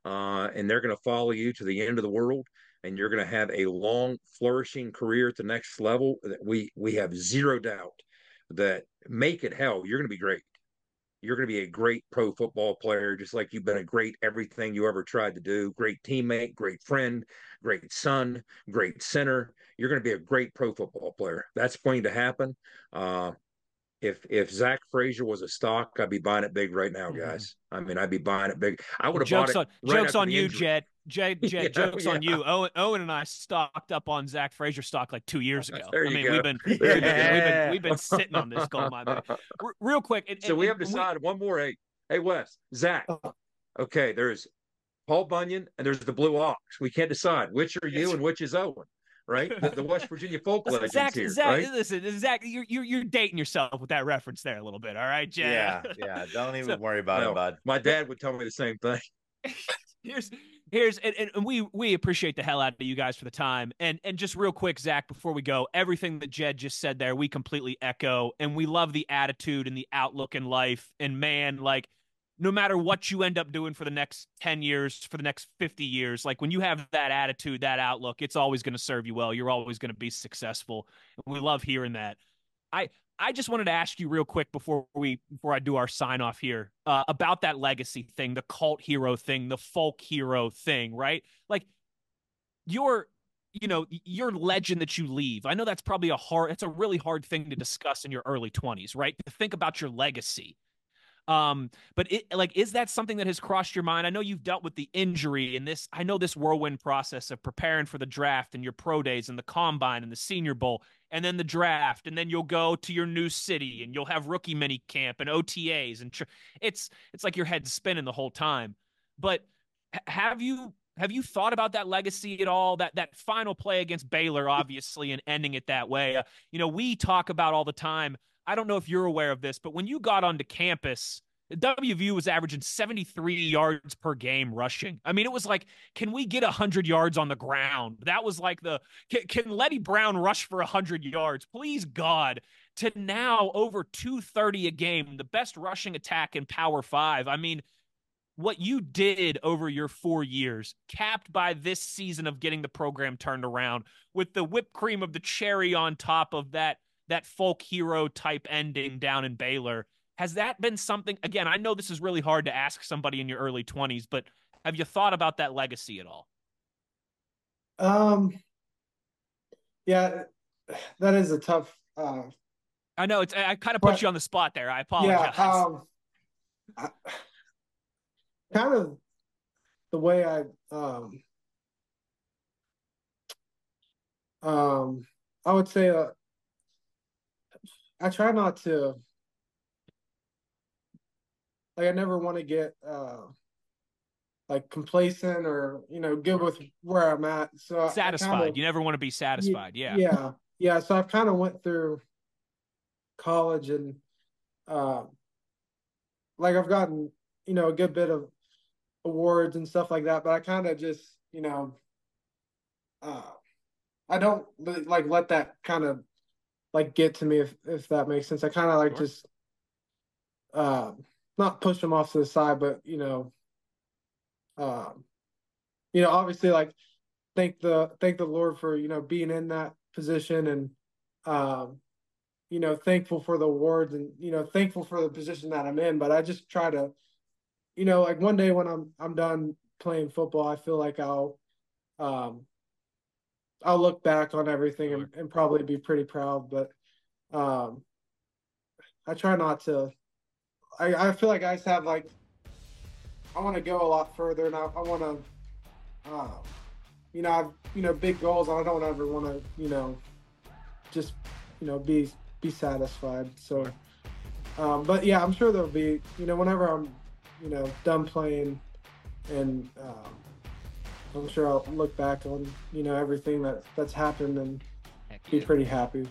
Speaker 4: uh, and they're going to follow you to the end of the world and you're going to have a long flourishing career at the next level that we we have zero doubt that make it hell you're going to be great. You're going to be a great pro football player just like you've been a great everything you ever tried to do. Great teammate great friend great son great center. You're going to be a great pro football player. That's going to happen. Uh, if if Zach Frazier was a stock, I'd be buying it big right now, mm-hmm. guys. I mean, I'd be buying it big. I would have bought it.
Speaker 2: On,
Speaker 4: right
Speaker 2: jokes on you,
Speaker 4: injury.
Speaker 2: Jed. Jed, Jed yeah, jokes yeah. on you. Owen, Owen and I stocked up on Zach Frazier stock like two years ago.
Speaker 4: There you
Speaker 2: I mean,
Speaker 4: go.
Speaker 2: we've been, we've been, we've been we've been sitting on this gold mine. Real quick. And,
Speaker 4: so
Speaker 2: and,
Speaker 4: we have decided one more. Hey, hey, Wes, Zach. Okay, there's Paul Bunyan and there's the Blue Ox. We can't decide which are you and which is Owen right? The, the, West Virginia folk legends
Speaker 2: Zach,
Speaker 4: here,
Speaker 2: Zach,
Speaker 4: right?
Speaker 2: Listen, Zach, you're, you're you're dating yourself with that reference there a little bit. All right, Jay.
Speaker 3: Yeah, yeah. Don't even so, worry about no, it, bud.
Speaker 4: My dad would tell me the same thing.
Speaker 2: here's here's and, and we we appreciate the hell out of you guys for the time and and just real quick zach before we go everything that jed just said there we completely echo and we love the attitude and the outlook in life and man like no matter what you end up doing for the next 10 years, for the next 50 years, like when you have that attitude, that outlook, it's always going to serve you well. You're always going to be successful. And we love hearing that. I I just wanted to ask you real quick before we before I do our sign off here uh, about that legacy thing, the cult hero thing, the folk hero thing, right? Like your you know your legend that you leave. I know that's probably a hard it's a really hard thing to discuss in your early 20s, right? To think about your legacy um, but it like is that something that has crossed your mind? I know you've dealt with the injury in this. I know this whirlwind process of preparing for the draft and your pro days and the combine and the Senior Bowl and then the draft and then you'll go to your new city and you'll have rookie mini camp and OTAs and tr- it's it's like your head's spinning the whole time. But have you have you thought about that legacy at all? That that final play against Baylor, obviously, and ending it that way. Uh, you know, we talk about all the time I don't know if you're aware of this, but when you got onto campus, WVU was averaging 73 yards per game rushing. I mean, it was like, can we get 100 yards on the ground? That was like the, can, can Leddie Brown rush for 100 yards? Please, God. To now over 230 a game, the best rushing attack in Power Five. I mean, what you did over your four years, capped by this season of getting the program turned around with the whipped cream of the cherry on top of that that folk hero type ending down in Baylor. Has that been something? Again, I know this is really hard to ask somebody in your early 20s, but have you thought about that legacy at all?
Speaker 9: Um, yeah, that is a tough. Uh,
Speaker 2: I know it's. I kind of put but, you on the spot there. I apologize.
Speaker 9: Yeah, um, I, kind of the way I um um I would say uh, I try not to like I never want to get uh like complacent or you know good with where I'm at. So
Speaker 2: satisfied. Kinda, you never want to be satisfied. Yeah.
Speaker 9: Yeah. Yeah. So I've kind of went through college and uh like I've gotten, you know, a good bit of awards and stuff like that, but I kind of just, you know, uh I don't like let that kind of like get to me if if that makes sense. I kind of like sure. just uh, not push them off to the side, but you know, um, you know, obviously like thank the thank the Lord for you know being in that position and um, you know thankful for the awards and you know thankful for the position that I'm in. But I just try to, you know, like one day when I'm I'm done playing football, I feel like I'll um, I'll look back on everything and, and probably be pretty proud. But um, I try not to. I I feel like I just have like I want to go a lot further, and I, I want to, uh, you know, I've you know big goals. I don't ever want to, you know, just you know be be satisfied. So, um, but yeah, I'm sure there'll be, you know, whenever I'm, you know, done playing, and um, I'm sure I'll look back on, you know, everything that that's happened and be pretty happy.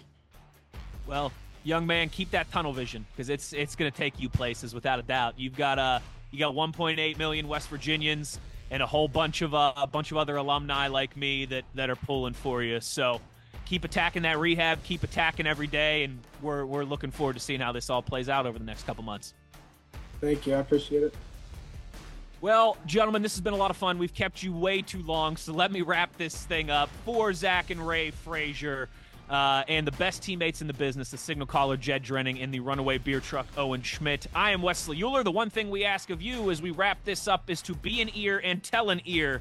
Speaker 2: Well, young man, keep that tunnel vision because it's it's going to take you places without a doubt. You've got a uh, you got 1.8 million West Virginians and a whole bunch of uh, a bunch of other alumni like me that that are pulling for you. So keep attacking that rehab, keep attacking every day, and we're we're looking forward to seeing how this all plays out over the next couple months.
Speaker 9: Thank you, I appreciate it.
Speaker 2: Well, gentlemen, this has been a lot of fun. We've kept you way too long, so let me wrap this thing up. For Zach and Ray Frazier, uh, and the best teammates in the business, the signal caller Jed Drenning and the runaway beer truck Owen Schmitt. I am Wesley Euler. The one thing we ask of you as we wrap this up is to be an ear and tell an ear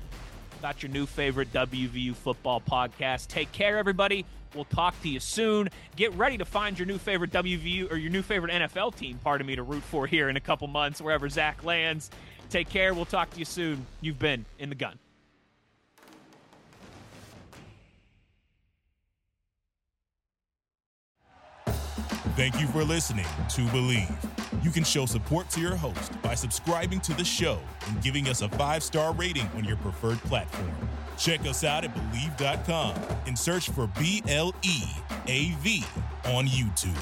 Speaker 2: about your new favorite WVU football podcast. Take care, everybody. We'll talk to you soon. Get ready to find your new favorite WVU or your new favorite NFL team, pardon me, to root for here in a couple months, wherever Zach lands. Take care. We'll talk to you soon. You've been in the gun.
Speaker 1: Thank you for listening to Bleav. You can show support to your host by subscribing to the show and giving us a five star rating on your preferred platform. Check us out at Bleav.com and search for B L E A V on YouTube.